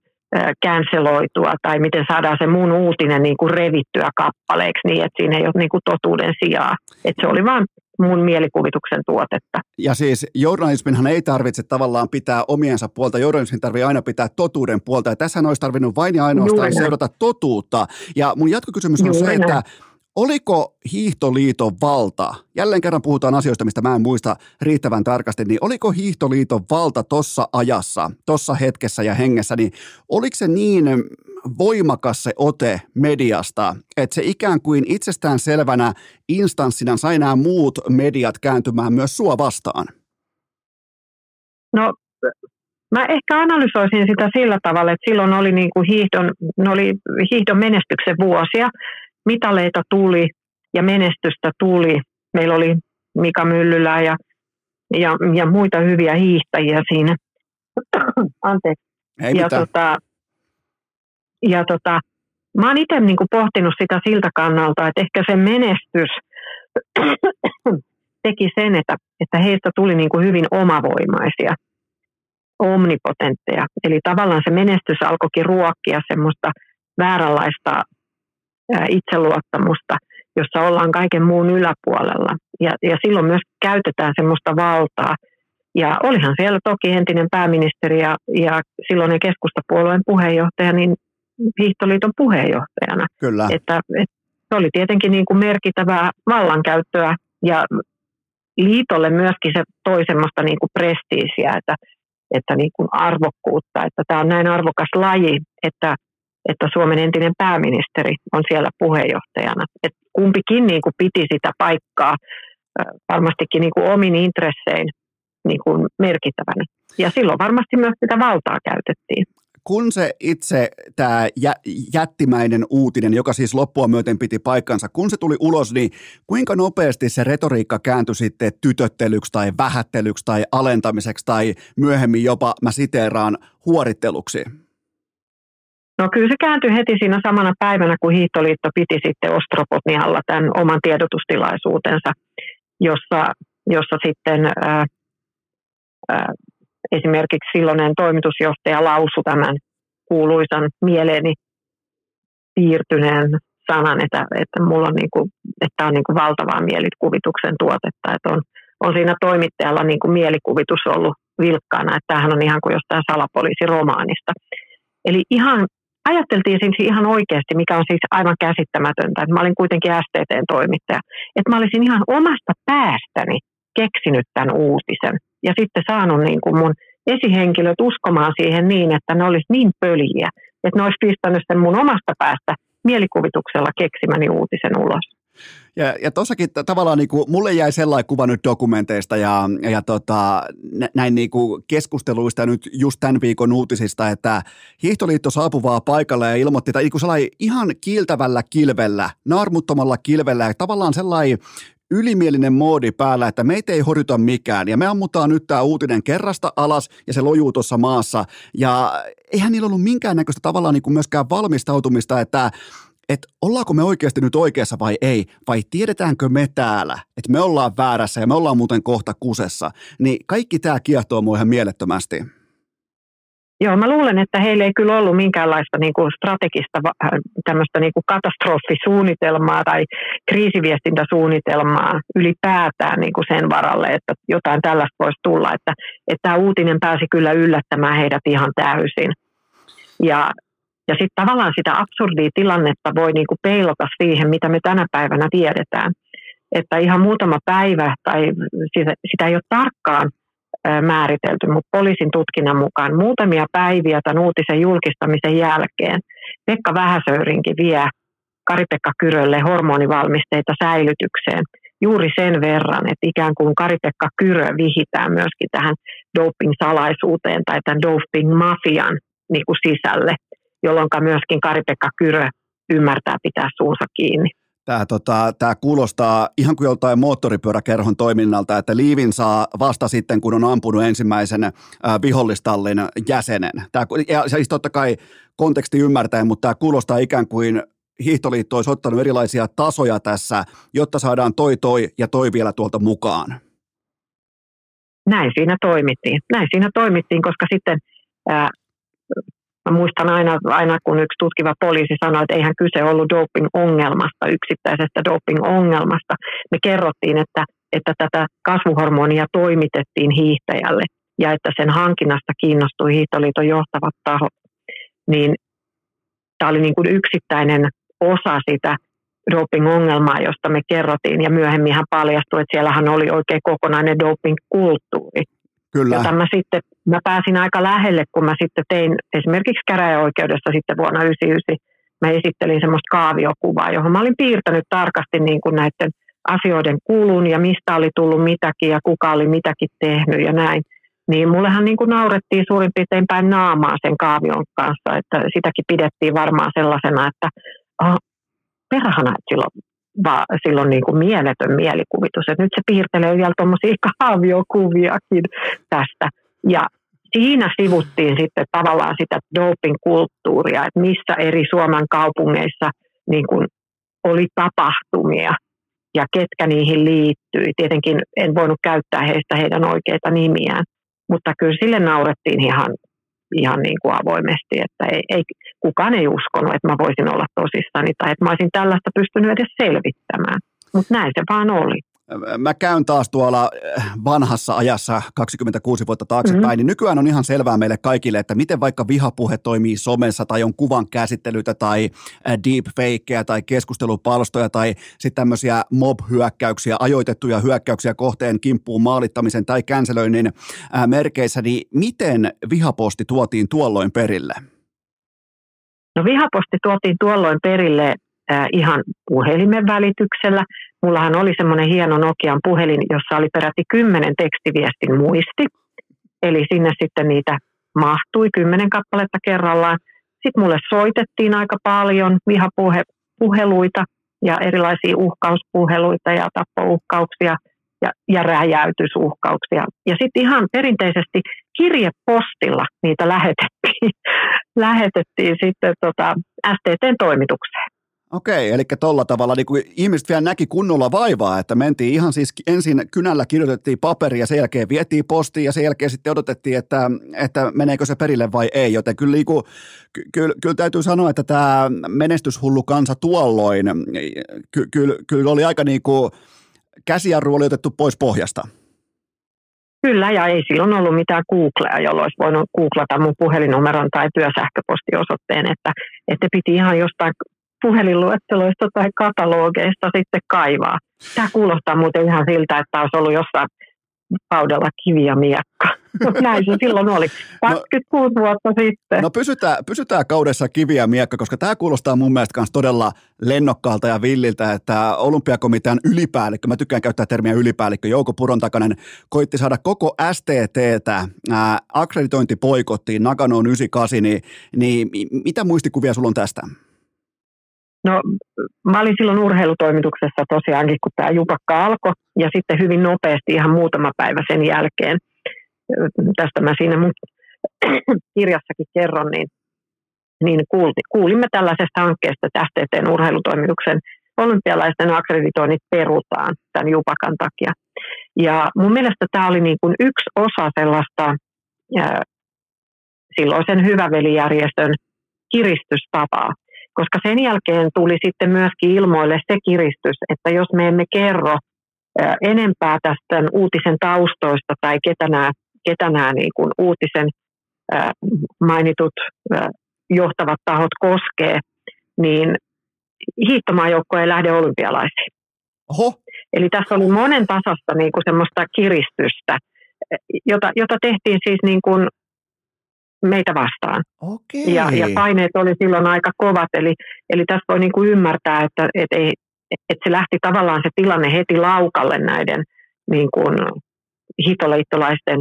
känseloitua tai miten saadaan se mun uutinen niin kuin revittyä kappaleeksi niin, että siinä ei ole niin kuin totuuden sijaa. Että se oli vain mun mielikuvituksen tuotetta. Ja siis journalisminhan ei tarvitse tavallaan pitää omiensa puolta, journalismin tarvitsee aina pitää totuuden puolta, ja tässä olisi tarvinnut vain ja ainoastaan Juuri seurata totuutta. Ja mun jatkokysymys on Juuri se, että Oliko Hiihtoliiton valta, jälleen kerran puhutaan asioista, mistä mä en muista riittävän tarkasti, niin oliko Hiihtoliiton valta tuossa ajassa, tuossa hetkessä ja hengessä, niin oliko se niin voimakas se ote mediasta, että se ikään kuin itsestään selvänä instanssina sai nämä muut mediat kääntymään myös sua vastaan? No Mä ehkä analysoisin sitä sillä tavalla, että silloin oli niin kuin hiihdon, oli hiihdon menestyksen vuosia mitaleita tuli ja menestystä tuli. Meillä oli Mika Myllylä ja, ja, ja muita hyviä hiihtäjiä siinä. Anteeksi. Ei ja, tota, ja tota, mä oon itse niin pohtinut sitä siltä kannalta, että ehkä se menestys teki sen, että, että heistä tuli niin hyvin omavoimaisia, omnipotentteja. Eli tavallaan se menestys alkoikin ruokkia semmoista vääränlaista itseluottamusta, jossa ollaan kaiken muun yläpuolella. Ja, ja silloin myös käytetään semmoista valtaa. Ja olihan siellä toki entinen pääministeri ja, ja silloinen keskustapuolueen puheenjohtaja, niin Hiihtoliiton puheenjohtajana. Kyllä. Että, että se oli tietenkin niin kuin merkittävää vallankäyttöä ja liitolle myöskin se toi semmoista niin kuin prestiisiä, että, että niin kuin arvokkuutta, että tämä on näin arvokas laji, että että Suomen entinen pääministeri on siellä puheenjohtajana. Et kumpikin niin kuin piti sitä paikkaa varmastikin niin kuin omin intressein niin kuin merkittävänä. Ja silloin varmasti myös sitä valtaa käytettiin kun se itse tämä jättimäinen uutinen, joka siis loppua myöten piti paikkansa, kun se tuli ulos, niin kuinka nopeasti se retoriikka kääntyi sitten tytöttelyksi tai vähättelyksi tai alentamiseksi tai myöhemmin jopa, mä siteeraan, huoritteluksi? No kyllä se kääntyi heti siinä samana päivänä, kun Hiihtoliitto piti sitten Ostropotnialla tämän oman tiedotustilaisuutensa, jossa, jossa sitten ää, esimerkiksi silloinen toimitusjohtaja lausui tämän kuuluisan mieleeni piirtyneen sanan, että, että mulla on, niin kuin, että on niin kuin valtavaa mielikuvituksen tuotetta, että on, on siinä toimittajalla niin kuin mielikuvitus ollut vilkkaana, että tämähän on ihan kuin jostain salapoliisiromaanista. Eli ihan ajatteltiin siis ihan oikeasti, mikä on siis aivan käsittämätöntä, että mä olin kuitenkin STTn toimittaja, että mä olisin ihan omasta päästäni keksinyt tämän uutisen ja sitten saanut niin kuin mun esihenkilöt uskomaan siihen niin, että ne olisi niin pöliä, että ne olisi pistänyt sen mun omasta päästä mielikuvituksella keksimäni uutisen ulos. Ja, ja tossakin tavallaan niin kuin, mulle jäi sellainen kuva nyt dokumenteista ja, ja tota, näin niin kuin keskusteluista nyt just tämän viikon uutisista, että Hiihtoliitto saapuvaa paikalle ja ilmoitti tai niin sellainen ihan kiiltävällä kilvellä, naarmuttomalla kilvellä ja tavallaan sellainen ylimielinen moodi päällä, että meitä ei horjuta mikään. Ja me ammutaan nyt tämä uutinen kerrasta alas ja se lojuu tuossa maassa. Ja eihän niillä ollut minkäännäköistä tavallaan niin kuin myöskään valmistautumista, että että ollaanko me oikeasti nyt oikeassa vai ei, vai tiedetäänkö me täällä, että me ollaan väärässä ja me ollaan muuten kohta kusessa, niin kaikki tämä kiehtoo mua ihan mielettömästi. Joo, mä luulen, että heillä ei kyllä ollut minkäänlaista niin kuin strategista äh, tämmöistä niin kuin katastrofisuunnitelmaa tai kriisiviestintäsuunnitelmaa ylipäätään niin kuin sen varalle, että jotain tällaista voisi tulla. Että, että tämä uutinen pääsi kyllä yllättämään heidät ihan täysin. Ja, ja sitten tavallaan sitä absurdia tilannetta voi niin kuin peilata siihen, mitä me tänä päivänä tiedetään. Että ihan muutama päivä, tai sitä, sitä ei ole tarkkaan määritelty, mutta poliisin tutkinnan mukaan muutamia päiviä tämän uutisen julkistamisen jälkeen Pekka Vähäsöyrinki vie Kari-Pekka Kyrölle hormonivalmisteita säilytykseen juuri sen verran, että ikään kuin Kari-Pekka Kyrö vihitään myöskin tähän doping-salaisuuteen tai tämän doping-mafian niin kuin sisälle, jolloin myöskin Kari-Pekka Kyrö ymmärtää pitää suunsa kiinni. Tämä, tota, tämä kuulostaa ihan kuin joltain moottoripyöräkerhon toiminnalta, että liivin saa vasta sitten, kun on ampunut ensimmäisen vihollistallin jäsenen. Tämä, ja siis totta kai konteksti ymmärtäen, mutta tämä kuulostaa ikään kuin hiihtoliitto olisi ottanut erilaisia tasoja tässä, jotta saadaan toi toi ja toi vielä tuolta mukaan. Näin siinä toimittiin. Näin siinä toimittiin, koska sitten ää, Mä muistan aina, aina, kun yksi tutkiva poliisi sanoi, että eihän kyse ollut doping-ongelmasta, yksittäisestä doping-ongelmasta. Me kerrottiin, että, että tätä kasvuhormonia toimitettiin hiihtäjälle ja että sen hankinnasta kiinnostui Hiihtoliiton johtavat tahot. Niin tämä oli niin kuin yksittäinen osa sitä doping-ongelmaa, josta me kerrottiin, ja myöhemmin hän paljastui, että siellähän oli oikein kokonainen doping-kulttuuri. Kyllä. Jota mä sitten, mä pääsin aika lähelle, kun mä sitten tein esimerkiksi käräjäoikeudessa sitten vuonna 1999, mä esittelin semmoista kaaviokuvaa, johon mä olin piirtänyt tarkasti niin kuin näiden asioiden kulun ja mistä oli tullut mitäkin ja kuka oli mitäkin tehnyt ja näin. Niin mullehan niin kuin naurettiin suurin piirtein päin naamaa sen kaavion kanssa, että sitäkin pidettiin varmaan sellaisena, että oh, perhana, että silloin va, silloin niin kuin mieletön mielikuvitus. että nyt se piirtelee vielä tuommoisia kaaviokuviakin tästä. Ja siinä sivuttiin sitten tavallaan sitä doping-kulttuuria, että missä eri Suomen kaupungeissa niin kuin oli tapahtumia ja ketkä niihin liittyi. Tietenkin en voinut käyttää heistä heidän oikeita nimiään, mutta kyllä sille naurettiin ihan ihan niin kuin avoimesti, että ei, ei, kukaan ei uskonut, että mä voisin olla tosissani tai että mä olisin tällaista pystynyt edes selvittämään. Mutta näin se vaan oli. Mä käyn taas tuolla äh, vanhassa ajassa 26 vuotta taaksepäin, mm-hmm. niin nykyään on ihan selvää meille kaikille, että miten vaikka vihapuhe toimii somessa tai on kuvan käsittelytä tai äh, deepfakeja tai keskustelupalstoja tai sitten tämmöisiä mob-hyökkäyksiä, ajoitettuja hyökkäyksiä kohteen kimppuun maalittamisen tai känselöinnin äh, merkeissä, niin miten vihaposti tuotiin tuolloin perille? No vihaposti tuotiin tuolloin perille ihan puhelimen välityksellä – Mullahan oli semmoinen hieno Nokian puhelin, jossa oli peräti kymmenen tekstiviestin muisti. Eli sinne sitten niitä mahtui kymmenen kappaletta kerrallaan. Sitten mulle soitettiin aika paljon vihapuheluita ja erilaisia uhkauspuheluita ja tappouhkauksia ja, ja räjäytysuhkauksia. Ja sitten ihan perinteisesti kirjepostilla niitä lähetettiin, lähetettiin sitten tota STTn toimitukseen. Okei, eli tuolla tavalla niin ihmiset vielä näki kunnolla vaivaa, että mentiin ihan siis ensin kynällä kirjoitettiin paperi ja sen jälkeen vietiin postiin ja sen jälkeen sitten odotettiin, että, että meneekö se perille vai ei. Joten kyllä, niin kuin, kyllä, kyllä täytyy sanoa, että tämä menestyshullu kansa tuolloin, ky, kyllä, kyllä oli aika niin kuin käsijarru oli otettu pois pohjasta. Kyllä, ja ei silloin ollut mitään Googlea, jolloin olisi voinut googlata mun puhelinnumeron tai työsähköpostiosoitteen, että, että piti ihan jostain puhelinluetteloista tai katalogeista sitten kaivaa. Tämä kuulostaa muuten ihan siltä, että olisi ollut jossain kaudella kivi ja miekka. Näin se silloin oli, 26 no, vuotta sitten. No pysytään, pysytään kaudessa kivi ja miekka, koska tämä kuulostaa mun mielestä myös todella lennokkaalta ja villiltä, että olympiakomitean ylipäällikkö, mä tykkään käyttää termiä ylipäällikkö, Jouko Purontakainen, koitti saada koko STTtä ää, akkreditointipoikottiin Naganoon 98, niin, niin mitä muistikuvia sulla on tästä? No mä olin silloin urheilutoimituksessa tosiaankin, kun tämä jupakka alkoi ja sitten hyvin nopeasti ihan muutama päivä sen jälkeen, tästä mä siinä mun kirjassakin kerron, niin, niin kuulimme tällaisesta hankkeesta, STTn urheilutoimituksen olympialaisten akkreditoinnit perutaan tämän jupakan takia. Ja mun mielestä tämä oli niin kuin yksi osa sellaista silloisen hyvävelijärjestön kiristystapaa. Koska sen jälkeen tuli sitten myöskin ilmoille se kiristys, että jos me emme kerro enempää tästä uutisen taustoista tai ketä nämä, ketä nämä niin kuin uutisen mainitut johtavat tahot koskee, niin hiihtomaajoukko ei lähde olympialaisiin. Oho. Eli tässä oli monen tasasta niin kuin semmoista kiristystä, jota, jota tehtiin siis niin kuin meitä vastaan. Okei. Ja, ja paineet oli silloin aika kovat, eli, eli tässä voi niin kuin ymmärtää, että, että, ei, että se lähti tavallaan se tilanne heti laukalle näiden niin kuin hitoliittolaisten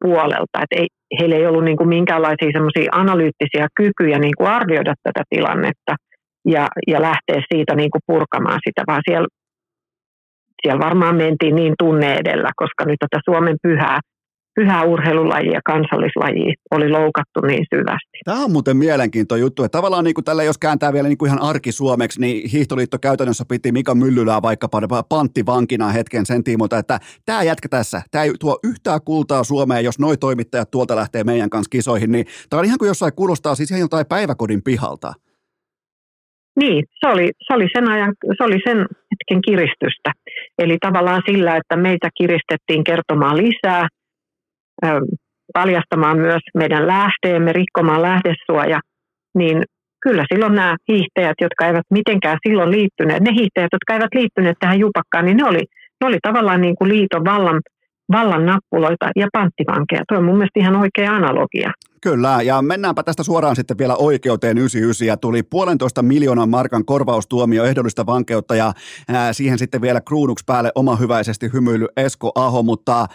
puolelta. Että ei, heillä ei ollut niin kuin minkäänlaisia semmoisia analyyttisiä kykyjä niin kuin arvioida tätä tilannetta ja, ja lähteä siitä niin kuin purkamaan sitä, vaan siellä, siellä varmaan mentiin niin tunne edellä, koska nyt tätä Suomen pyhää pyhä urheilulaji ja kansallislaji oli loukattu niin syvästi. Tämä on muuten mielenkiintoinen juttu, että tavallaan niin kuin tällä, jos kääntää vielä niin kuin ihan arkisuomeksi, niin Hiihtoliitto käytännössä piti Mika Myllylää vaikkapa panttivankina hetken sen tiimoilta, että tämä jätkä tässä, tämä ei tuo yhtään kultaa Suomeen, jos noi toimittajat tuolta lähtee meidän kanssa kisoihin, niin tämä on ihan kuin jossain kuulostaa siis ihan jotain päiväkodin pihalta. Niin, se oli, se oli, sen, ajan, se oli sen hetken kiristystä. Eli tavallaan sillä, että meitä kiristettiin kertomaan lisää, paljastamaan myös meidän lähteemme, rikkomaan lähdesuoja, niin kyllä silloin nämä hiihtäjät, jotka eivät mitenkään silloin liittyneet, ne hiihtäjät, jotka eivät liittyneet tähän jupakkaan, niin ne oli, ne oli tavallaan niin kuin liiton vallan, vallan nappuloita ja panttivankeja. Tuo on mun mielestä ihan oikea analogia. Kyllä, ja mennäänpä tästä suoraan sitten vielä oikeuteen 99, ja tuli puolentoista miljoonan markan korvaustuomio ehdollista vankeutta, ja siihen sitten vielä kruunuksi päälle oma hyväisesti hymyily Esko Aho, mutta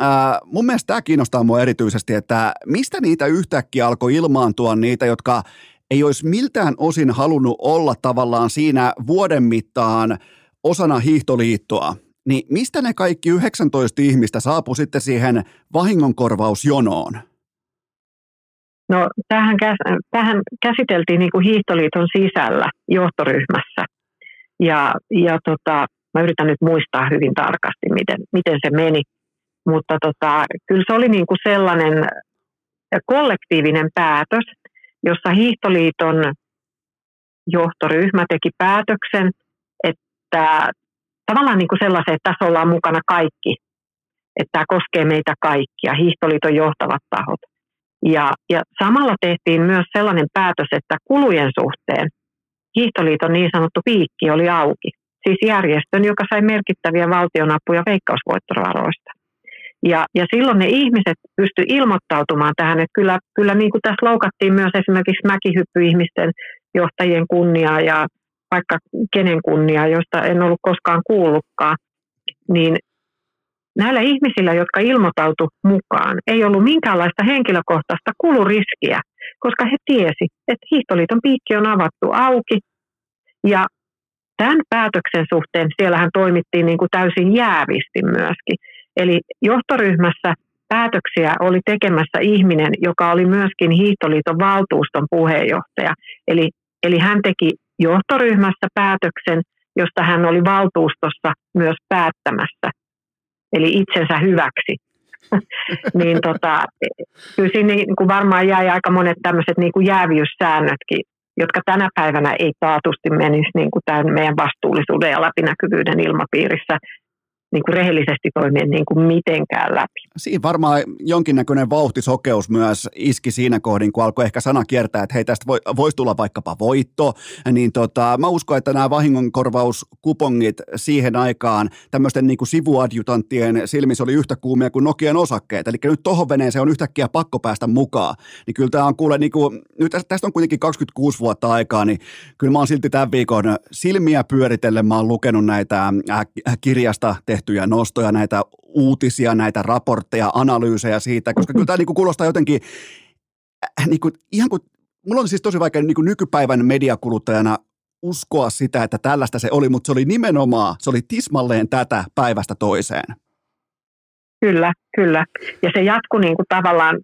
ää, mun mielestä tämä kiinnostaa mua erityisesti, että mistä niitä yhtäkkiä alkoi ilmaantua niitä, jotka ei olisi miltään osin halunnut olla tavallaan siinä vuoden mittaan osana hiihtoliittoa, niin mistä ne kaikki 19 ihmistä saapui sitten siihen vahingonkorvausjonoon? No, tähän, tähän käsiteltiin niin kuin Hiihtoliiton sisällä johtoryhmässä. Ja, ja tota, mä yritän nyt muistaa hyvin tarkasti, miten, miten se meni. Mutta tota, kyllä se oli niin kuin sellainen kollektiivinen päätös, jossa Hiihtoliiton johtoryhmä teki päätöksen, että tavallaan niin kuin sellaisen, että tässä ollaan mukana kaikki, että tämä koskee meitä kaikkia, Hiihtoliiton johtavat tahot. Ja, ja samalla tehtiin myös sellainen päätös, että kulujen suhteen Hiihtoliiton niin sanottu piikki oli auki. Siis järjestön, joka sai merkittäviä valtionapuja veikkausvoittovaroista. Ja, ja silloin ne ihmiset pystyivät ilmoittautumaan tähän, että kyllä, kyllä niin kuin tässä loukattiin myös esimerkiksi mäkihyppyihmisten johtajien kunniaa ja vaikka kenen kunniaa, josta en ollut koskaan kuullutkaan, niin näillä ihmisillä, jotka ilmoittautu mukaan, ei ollut minkäänlaista henkilökohtaista kuluriskiä, koska he tiesi, että Hiihtoliiton piikki on avattu auki. Ja tämän päätöksen suhteen siellähän toimittiin niin kuin täysin jäävisti myöskin. Eli johtoryhmässä päätöksiä oli tekemässä ihminen, joka oli myöskin Hiihtoliiton valtuuston puheenjohtaja. Eli, eli hän teki johtoryhmässä päätöksen, josta hän oli valtuustossa myös päättämässä eli itsensä hyväksi. niin tota, kyllä siinä niin kuin varmaan jäi aika monet tämmöiset niin kuin jäävyyssäännötkin, jotka tänä päivänä ei taatusti menisi niin kuin tämän meidän vastuullisuuden ja läpinäkyvyyden ilmapiirissä niin kuin rehellisesti toimien niin kuin mitenkään läpi. Siinä varmaan jonkinnäköinen vauhtisokeus myös iski siinä kohdin, kun alkoi ehkä sana kiertää, että hei tästä voi, voisi tulla vaikkapa voitto, niin tota, mä uskon, että nämä vahingonkorvauskupongit siihen aikaan tämmöisten niin kuin sivuadjutanttien silmissä oli yhtä kuumia kuin Nokian osakkeet, eli nyt tohon veneeseen on yhtäkkiä pakko päästä mukaan, niin kyllä tämä on kuule, niin kuin, nyt tästä on kuitenkin 26 vuotta aikaa, niin kyllä mä oon silti tämän viikon silmiä pyöritellen, mä oon lukenut näitä äh, kirjasta tehty tehtyjä nostoja, näitä uutisia, näitä raportteja, analyysejä siitä, koska kyllä tämä niin kuin kuulostaa jotenkin äh, niin kuin, ihan kuin, mulla on siis tosi vaikea niin kuin nykypäivän mediakuluttajana uskoa sitä, että tällaista se oli, mutta se oli nimenomaan, se oli tismalleen tätä päivästä toiseen. Kyllä, kyllä. Ja se jatkui niin kuin tavallaan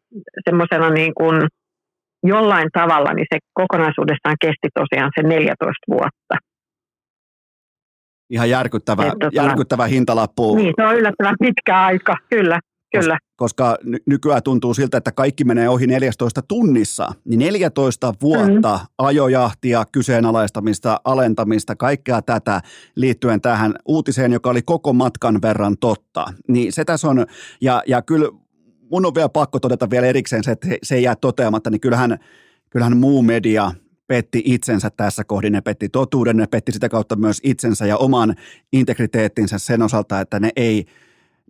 semmoisena niin kuin jollain tavalla, niin se kokonaisuudessaan kesti tosiaan se 14 vuotta. Ihan järkyttävä, tota, järkyttävä hintalappu. Niin, se on yllättävän pitkä aika, kyllä. Kyllä. Koska ny- nykyään tuntuu siltä, että kaikki menee ohi 14 tunnissa. Niin 14 vuotta mm. ajojahtia, kyseenalaistamista, alentamista, kaikkea tätä liittyen tähän uutiseen, joka oli koko matkan verran totta. Niin se tässä on, ja, ja kyllä mun on vielä pakko todeta vielä erikseen se, että se ei jää toteamatta, niin kyllähän, kyllähän muu media petti itsensä tässä kohdin, ne petti totuuden, ne petti sitä kautta myös itsensä ja oman integriteettinsä sen osalta, että ne ei,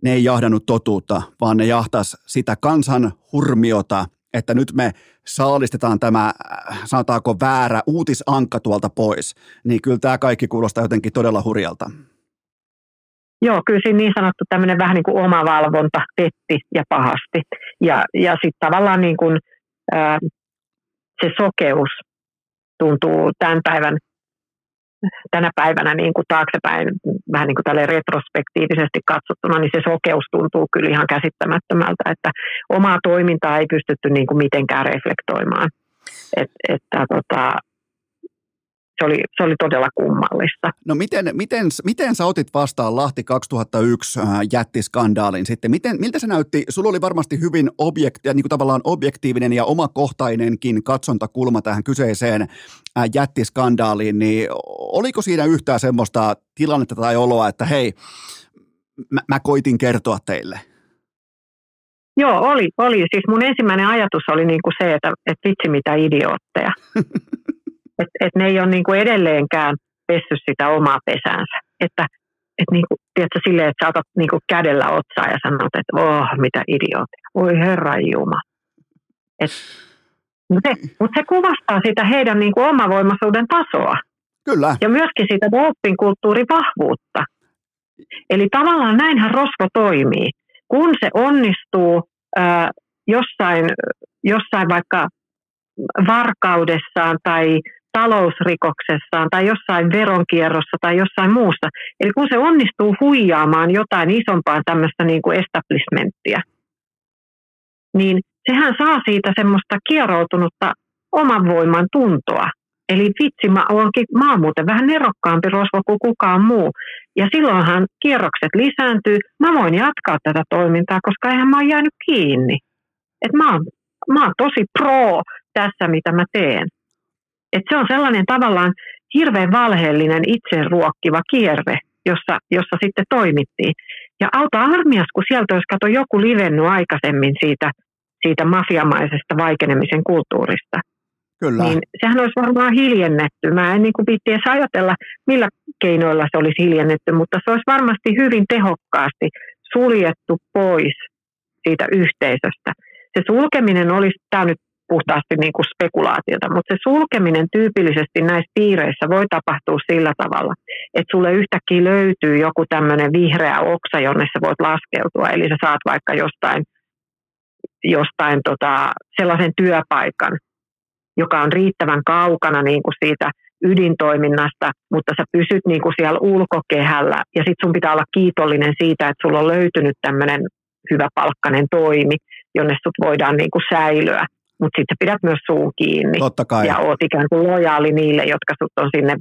ne ei jahdannut totuutta, vaan ne jahtas sitä kansan hurmiota, että nyt me saalistetaan tämä, sanotaanko väärä uutisankka tuolta pois, niin kyllä tämä kaikki kuulostaa jotenkin todella hurjalta. Joo, kyllä siinä niin sanottu tämmöinen vähän niin kuin omavalvonta petti ja pahasti. Ja, ja sitten tavallaan niin kuin, ää, se sokeus tuntuu tämän päivän, tänä päivänä niin kuin taaksepäin, vähän niin kuin tälle retrospektiivisesti katsottuna, niin se sokeus tuntuu kyllä ihan käsittämättömältä, että omaa toimintaa ei pystytty niin kuin mitenkään reflektoimaan. Et, että tota, se oli, se oli todella kummallista. No miten, miten, miten sä otit vastaan Lahti 2001 äh, jättiskandaalin sitten? Miten, miltä se näytti? Sulla oli varmasti hyvin objekti, niin kuin tavallaan objektiivinen ja omakohtainenkin katsontakulma tähän kyseiseen äh, jättiskandaaliin, niin oliko siinä yhtään semmoista tilannetta tai oloa, että hei, mä, mä koitin kertoa teille? Joo, oli, oli. Siis mun ensimmäinen ajatus oli niin kuin se, että, että vitsi mitä idiootteja. Että et ne ei ole niin kuin edelleenkään pessy sitä omaa pesäänsä. Että et niin kuin, tiedätkö, silleen, että sä otat niin kuin kädellä otsaa ja sanot, että oh, mitä idiootia. Voi herra Juma. Mutta se, mut se kuvastaa sitä heidän niin kuin omavoimaisuuden tasoa. Kyllä. Ja myöskin sitä doping kulttuurin vahvuutta. Eli tavallaan näinhän rosvo toimii. Kun se onnistuu ää, jossain, jossain vaikka varkaudessaan tai talousrikoksessaan tai jossain veronkierrossa tai jossain muussa. Eli kun se onnistuu huijaamaan jotain isompaa tämmöistä niin kuin establishmenttia, niin sehän saa siitä semmoista kieroutunutta oman voiman tuntoa. Eli vitsi, mä, oonkin, mä oon muuten vähän nerokkaampi rosvo kuin kukaan muu. Ja silloinhan kierrokset lisääntyy. Mä voin jatkaa tätä toimintaa, koska eihän mä oon jäänyt kiinni. Et mä, oon, mä oon tosi pro tässä, mitä mä teen. Et se on sellainen tavallaan hirveän valheellinen itseruokkiva kierre, jossa, jossa sitten toimittiin. Ja auta armias, kun sieltä olisi kato joku livennyt aikaisemmin siitä, siitä mafiamaisesta vaikenemisen kulttuurista. Kyllä. Niin sehän olisi varmaan hiljennetty. Mä en niin kuin edes ajatella, millä keinoilla se olisi hiljennetty, mutta se olisi varmasti hyvin tehokkaasti suljettu pois siitä yhteisöstä. Se sulkeminen olisi, tämä nyt puhtaasti niin kuin spekulaatiota, mutta se sulkeminen tyypillisesti näissä piireissä voi tapahtua sillä tavalla, että sulle yhtäkkiä löytyy joku tämmöinen vihreä oksa, jonne sä voit laskeutua, eli sä saat vaikka jostain, jostain tota, sellaisen työpaikan, joka on riittävän kaukana niin kuin siitä ydintoiminnasta, mutta sä pysyt niin kuin siellä ulkokehällä. Ja sitten sun pitää olla kiitollinen siitä, että sulla on löytynyt tämmöinen hyvä palkkainen toimi, jonne sut voidaan niin kuin säilyä mutta sitten pidät myös suun kiinni. Totta kai. Ja oot ikään kuin lojaali niille, jotka sut on sinne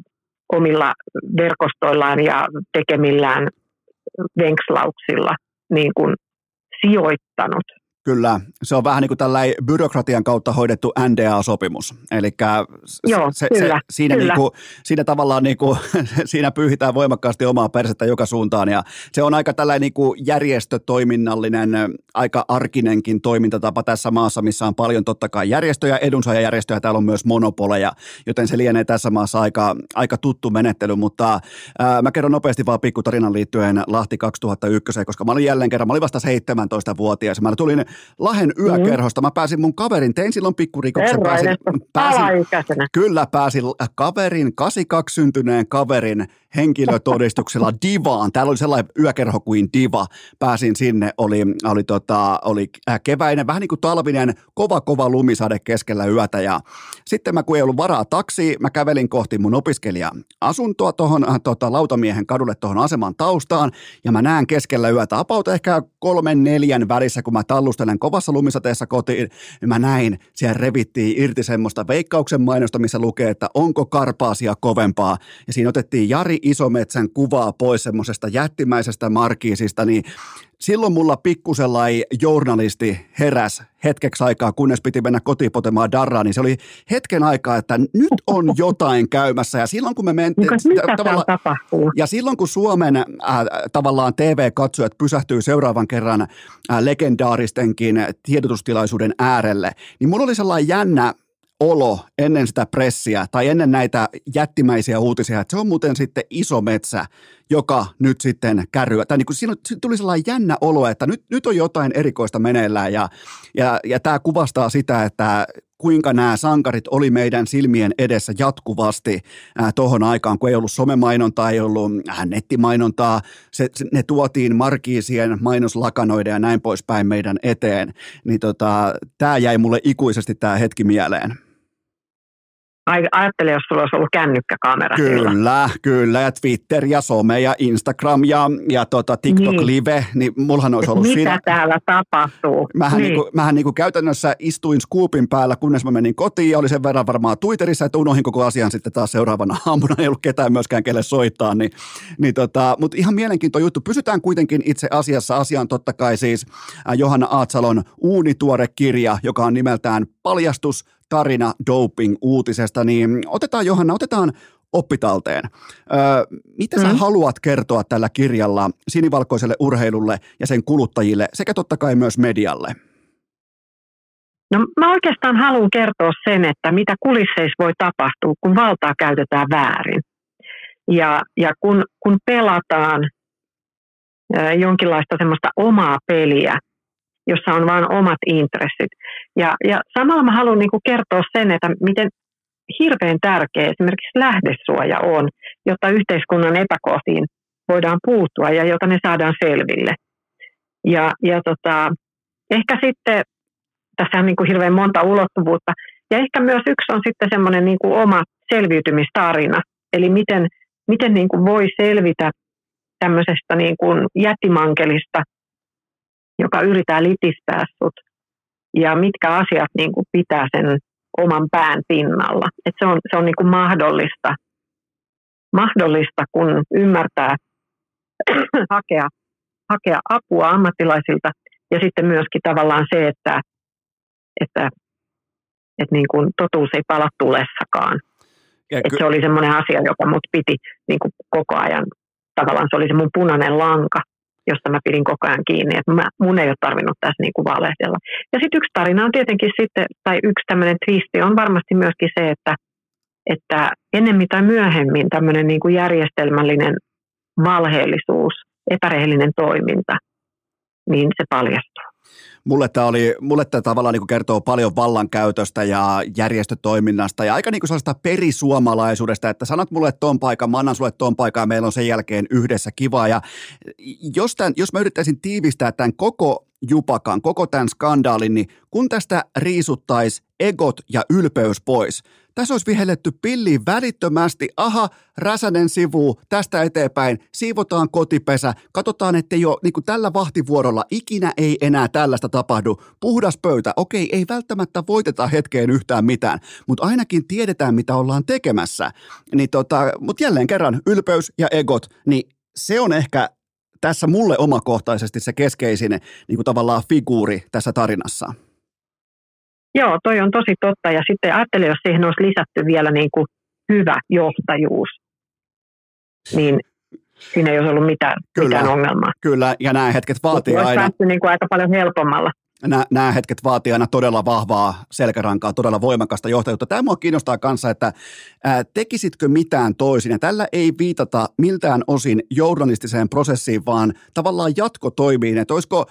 omilla verkostoillaan ja tekemillään venkslauksilla niin kuin sijoittanut. Kyllä, se on vähän niin kuin tällainen byrokratian kautta hoidettu NDA-sopimus. Eli se, kyllä, se, siinä, kyllä. Niin kuin, siinä tavallaan niin kuin, siinä pyyhitään voimakkaasti omaa persettä joka suuntaan. Ja se on aika tällainen niin kuin järjestötoiminnallinen, aika arkinenkin toimintatapa tässä maassa, missä on paljon totta kai järjestöjä, edunsaajajärjestöjä, täällä on myös monopoleja, joten se lienee tässä maassa aika, aika tuttu menettely. Mutta ää, mä kerron nopeasti vaan pikkutarinan liittyen Lahti 2001, koska mä olin jälleen kerran, mä olin vasta 17-vuotias. Mä tulin Lahen yökerhosta. Mä pääsin mun kaverin, tein silloin pikkurikoksen. Pääsin, pääsin, kyllä pääsin kaverin, 82 syntyneen kaverin henkilötodistuksella Divaan. Täällä oli sellainen yökerho kuin Diva. Pääsin sinne, oli, oli, tota, oli äh, keväinen, vähän niin kuin talvinen, kova kova lumisade keskellä yötä. Ja sitten mä kun ei ollut varaa taksi, mä kävelin kohti mun opiskelija-asuntoa tuohon äh, tota, lautamiehen kadulle tuohon aseman taustaan. Ja mä näen keskellä yötä, about ehkä kolmen neljän välissä, kun mä tallustelen kovassa lumisateessa kotiin, niin mä näin, siellä revittiin irti semmoista veikkauksen mainosta, missä lukee, että onko karpaasia kovempaa. Ja siinä otettiin Jari Jari Isometsän kuvaa pois semmoisesta jättimäisestä markiisista, niin silloin mulla pikkusellai journalisti heräs hetkeksi aikaa, kunnes piti mennä kotipotemaan darraa, niin se oli hetken aikaa, että nyt on jotain käymässä. Ja silloin kun me mentiin... Mitä tavalla, tapahtuu? Ja silloin kun Suomen äh, tavallaan TV-katsojat pysähtyy seuraavan kerran äh, legendaaristenkin tiedotustilaisuuden äärelle, niin mulla oli sellainen jännä olo ennen sitä pressiä tai ennen näitä jättimäisiä uutisia, että se on muuten sitten iso metsä, joka nyt sitten kärryä. Tai niin kuin siinä tuli sellainen jännä olo, että nyt, nyt on jotain erikoista meneillään ja, ja, ja tämä kuvastaa sitä, että kuinka nämä sankarit oli meidän silmien edessä jatkuvasti äh, tuohon aikaan, kun ei ollut somemainontaa, ei ollut äh, nettimainontaa, se, se, ne tuotiin markiisien mainoslakanoiden ja näin poispäin meidän eteen, niin tota, tämä jäi mulle ikuisesti tämä hetki mieleen. Ajattele, jos sulla olisi ollut kännykkäkamera Kyllä, silloin. kyllä. Ja Twitter ja some ja Instagram ja, ja tota TikTok niin. Live, niin mullahan olisi ollut Mitä siinä. täällä tapahtuu? Mähän, niin. niinku, mähän niinku käytännössä istuin Scoopin päällä, kunnes mä menin kotiin ja oli sen verran varmaan Twitterissä, että unohin koko asian sitten taas seuraavana aamuna. Ei ollut ketään myöskään kelle soittaa. Niin, niin tota, Mutta ihan mielenkiintoinen juttu. Pysytään kuitenkin itse asiassa asiaan totta kai siis äh, Johanna Aatsalon uunituore kirja, joka on nimeltään Paljastus tarina doping-uutisesta, niin otetaan Johanna, otetaan oppitalteen. Öö, mitä mm. sä haluat kertoa tällä kirjalla sinivalkoiselle urheilulle ja sen kuluttajille sekä totta kai myös medialle? No mä oikeastaan haluan kertoa sen, että mitä kulisseissa voi tapahtua, kun valtaa käytetään väärin. Ja, ja kun, kun pelataan jonkinlaista semmoista omaa peliä, jossa on vain omat intressit. Ja, ja samalla mä haluan niin kuin kertoa sen, että miten hirveän tärkeä esimerkiksi lähdesuoja on, jotta yhteiskunnan epäkohtiin voidaan puuttua ja jota ne saadaan selville. Ja, ja tota, ehkä sitten, tässä on niin kuin hirveän monta ulottuvuutta, ja ehkä myös yksi on sitten semmoinen niin kuin oma selviytymistarina, eli miten, miten niin kuin voi selvitä tämmöisestä niin kuin jättimankelista – joka yrittää litistää sut ja mitkä asiat niin kuin pitää sen oman pään pinnalla. Et se on, se on niin kuin mahdollista, mahdollista, kun ymmärtää hakea, hakea apua ammattilaisilta ja sitten myöskin tavallaan se, että, että, että niin kuin totuus ei pala tulessakaan. Ja ky- se oli semmoinen asia, joka mut piti niin kuin koko ajan, tavallaan se oli se mun punainen lanka josta mä pidin koko ajan kiinni, että mä, mun ei ole tarvinnut tässä niin kuin valehdella. Ja sitten yksi tarina on tietenkin sitten, tai yksi tämmöinen twisti on varmasti myöskin se, että, että ennemmin tai myöhemmin tämmöinen niin kuin järjestelmällinen valheellisuus, epärehellinen toiminta, niin se paljastuu. Mulle tämä, oli, mulle tämä tavallaan niin kertoo paljon vallankäytöstä ja järjestötoiminnasta ja aika niin kuin sellaista perisuomalaisuudesta, että sanot mulle ton paikan, mä annan sulle ton paikan ja meillä on sen jälkeen yhdessä kivaa. Ja jos, tämän, jos mä yrittäisin tiivistää tämän koko jupakan, koko tämän skandaalin, niin kun tästä riisuttaisi egot ja ylpeys pois, tässä olisi vihelletty pilliin välittömästi. Aha, Räsänen sivu, tästä eteenpäin, siivotaan kotipesä, katsotaan, että jo niin kuin tällä vahtivuorolla ikinä ei enää tällaista tapahdu. Puhdas pöytä, okei, ei välttämättä voiteta hetkeen yhtään mitään, mutta ainakin tiedetään, mitä ollaan tekemässä. Niin tota, mutta jälleen kerran, ylpeys ja egot, niin se on ehkä tässä mulle omakohtaisesti se keskeisin niin kuin tavallaan figuuri tässä tarinassa. Joo, toi on tosi totta. Ja sitten ajattelin, jos siihen olisi lisätty vielä niin kuin hyvä johtajuus, niin siinä ei olisi ollut mitään, kyllä, mitään ongelmaa. Kyllä, ja nämä hetket vaatii Olisi aina... niin kuin aika paljon helpommalla. Nämä, nämä hetket vaatii aina todella vahvaa selkärankaa, todella voimakasta johtajuutta. Tämä mua kiinnostaa kanssa, että ää, tekisitkö mitään toisin. Ja tällä ei viitata miltään osin journalistiseen prosessiin, vaan tavallaan jatkotoimiin. Että olisiko,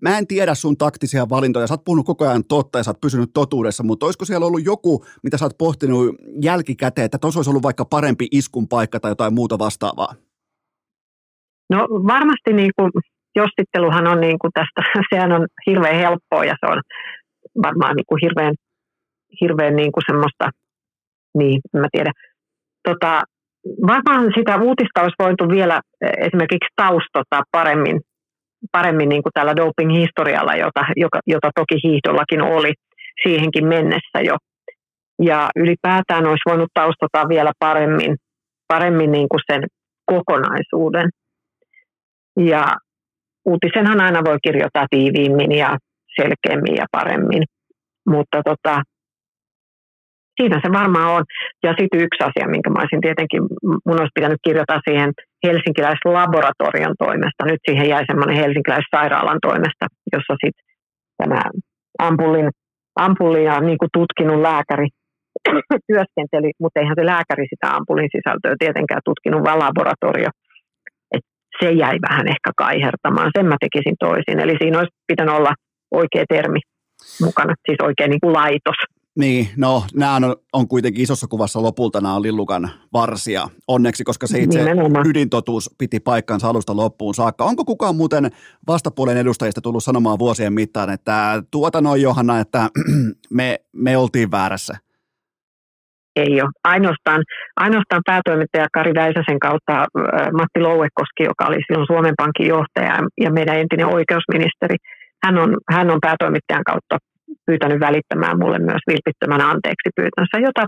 mä en tiedä sun taktisia valintoja, sä oot puhunut koko ajan totta ja sä oot pysynyt totuudessa, mutta olisiko siellä ollut joku, mitä sä oot pohtinut jälkikäteen, että tuossa olisi ollut vaikka parempi iskun paikka tai jotain muuta vastaavaa? No varmasti niin kuin, jossitteluhan on niin kuin tästä, sehän on hirveän helppoa ja se on varmaan niin kuin hirveän, hirveän niin kuin semmoista, niin mä tiedän, tota, varmaan sitä uutista olisi voitu vielä esimerkiksi taustota paremmin paremmin niin kuin tällä doping-historialla, jota, joka, jota toki hiihdollakin oli siihenkin mennessä jo. Ja ylipäätään olisi voinut taustata vielä paremmin, paremmin niin kuin sen kokonaisuuden. Ja uutisenhan aina voi kirjoittaa tiiviimmin ja selkeämmin ja paremmin, mutta tota, siinä se varmaan on. Ja sitten yksi asia, minkä mä olisin tietenkin, mun olisi pitänyt kirjoittaa siihen helsinkiläislaboratorion toimesta. Nyt siihen jäi semmoinen helsinkiläissairaalan toimesta, jossa sitten tämä ampullin, ampullia niin kuin tutkinut lääkäri työskenteli, mutta eihän se lääkäri sitä ampulin sisältöä tietenkään tutkinut, vaan laboratorio. Et se jäi vähän ehkä kaihertamaan, sen mä tekisin toisin. Eli siinä olisi pitänyt olla oikea termi mukana, siis oikein niin kuin laitos. Niin, no nämä on, on kuitenkin isossa kuvassa lopulta nämä on Lillukan varsia. Onneksi, koska se itse Nimenomaan. ydintotuus piti paikkansa alusta loppuun saakka. Onko kukaan muuten vastapuolen edustajista tullut sanomaan vuosien mittaan, että tuota noin Johanna, että me, me oltiin väärässä? Ei ole. Ainoastaan, ainoastaan päätoimittaja Kari Väisäsen kautta Matti Louekoski, joka oli silloin Suomen Pankin johtaja ja meidän entinen oikeusministeri, hän on, hän on päätoimittajan kautta pyytänyt välittämään mulle myös vilpittömän anteeksi pyytänsä, jota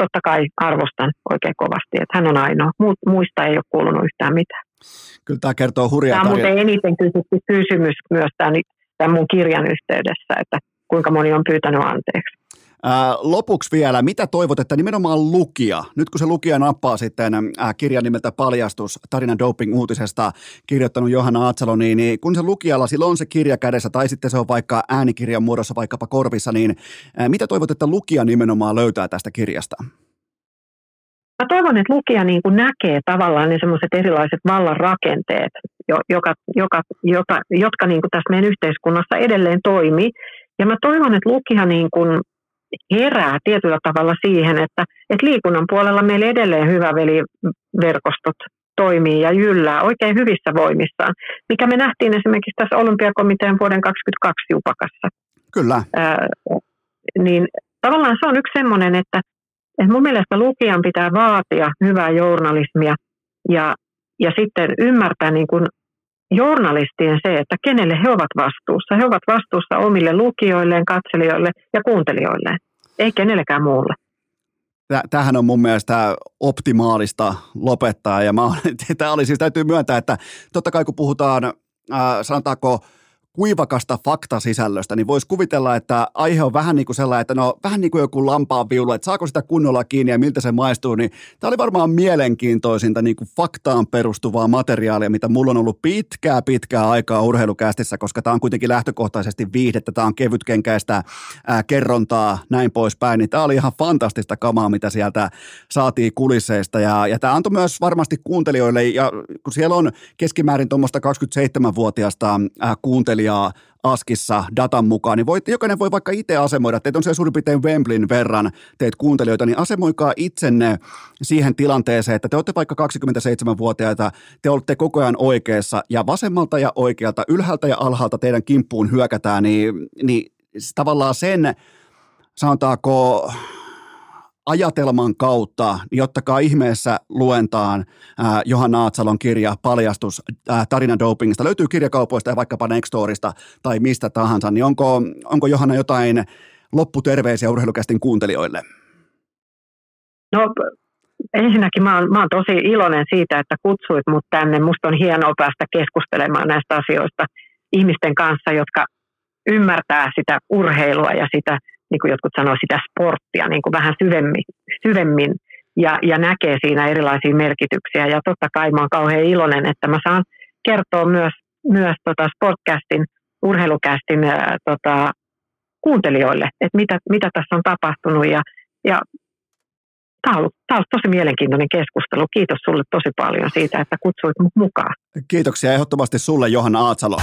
totta kai arvostan oikein kovasti, että hän on ainoa. Muista ei ole kuulunut yhtään mitään. Kyllä tämä kertoo hurjaa Tämä on muuten eniten kysytty kysymys myös tämän, tämän mun kirjan yhteydessä, että kuinka moni on pyytänyt anteeksi. Lopuksi vielä, mitä toivot, että nimenomaan lukija, nyt kun se lukija nappaa sitten kirjan nimeltä Paljastus tarinan doping-uutisesta kirjoittanut Johanna Atsalo, niin, niin kun se lukijalla sillä on se kirja kädessä tai sitten se on vaikka äänikirjan muodossa vaikkapa korvissa, niin mitä toivot, että lukija nimenomaan löytää tästä kirjasta? Mä toivon, että lukija niin kuin näkee tavallaan ne semmoiset erilaiset vallan rakenteet, joka, joka, jota, jotka niin kuin tässä meidän yhteiskunnassa edelleen toimii. Ja mä toivon, että lukija niin kuin herää tietyllä tavalla siihen, että, että liikunnan puolella meillä edelleen hyvä veliverkostot toimii ja jyllää oikein hyvissä voimissaan, mikä me nähtiin esimerkiksi tässä olympiakomitean vuoden 2022 jupakassa. Kyllä. Ää, niin tavallaan se on yksi semmoinen, että, että mun mielestä lukijan pitää vaatia hyvää journalismia ja, ja sitten ymmärtää niin kuin journalistien se, että kenelle he ovat vastuussa. He ovat vastuussa omille lukijoilleen, katselijoille ja kuuntelijoilleen, ei kenellekään muulle. Tämähän on mun mielestä optimaalista lopettaa ja mä, tämä oli siis täytyy myöntää, että totta kai kun puhutaan, äh, sanotaanko kuivakasta faktasisällöstä, niin voisi kuvitella, että aihe on vähän niin kuin sellainen, että no vähän niin kuin joku lampaan viulu, että saako sitä kunnolla kiinni ja miltä se maistuu, niin tämä oli varmaan mielenkiintoisinta niin kuin faktaan perustuvaa materiaalia, mitä mulla on ollut pitkää pitkää aikaa urheilukästissä, koska tämä on kuitenkin lähtökohtaisesti viihdettä, tämä on kevytkenkäistä ää, kerrontaa, näin poispäin, niin tämä oli ihan fantastista kamaa, mitä sieltä saatiin kulisseista. Ja, ja tämä antoi myös varmasti kuuntelijoille, ja kun siellä on keskimäärin tuommoista 27-vuotiaasta ää, kuuntelijaa Askissa datan mukaan, niin voit, jokainen voi vaikka itse asemoida, teitä on se suurin piirtein Wembleyn verran teet kuuntelijoita, niin asemoikaa itsenne siihen tilanteeseen, että te olette vaikka 27-vuotiaita, te olette koko ajan oikeassa ja vasemmalta ja oikealta, ylhäältä ja alhaalta teidän kimppuun hyökätään, niin, niin tavallaan sen, sanotaanko, ajatelman kautta, niin ottakaa ihmeessä luentaan äh, Johanna Aatsalon kirja Paljastus äh, tarina dopingista. Löytyy kirjakaupoista ja vaikkapa Nextorista tai mistä tahansa, niin onko, onko Johanna jotain lopputerveisiä urheilukästin kuuntelijoille? No ensinnäkin mä oon, mä oon tosi iloinen siitä, että kutsuit mut tänne. Musta on hienoa päästä keskustelemaan näistä asioista ihmisten kanssa, jotka ymmärtää sitä urheilua ja sitä – niin kuin jotkut sanoo, sitä sporttia niin kuin vähän syvemmin, syvemmin ja, ja näkee siinä erilaisia merkityksiä. Ja totta kai mä oon kauhean iloinen, että mä saan kertoa myös, myös tota sportcastin, urheilukästin ää, tota, kuuntelijoille, että mitä, mitä tässä on tapahtunut. Ja, ja tämä on, ollut, tämä on ollut tosi mielenkiintoinen keskustelu. Kiitos sulle tosi paljon siitä, että kutsuit mut mukaan. Kiitoksia ehdottomasti sulle Johanna Aatsalo.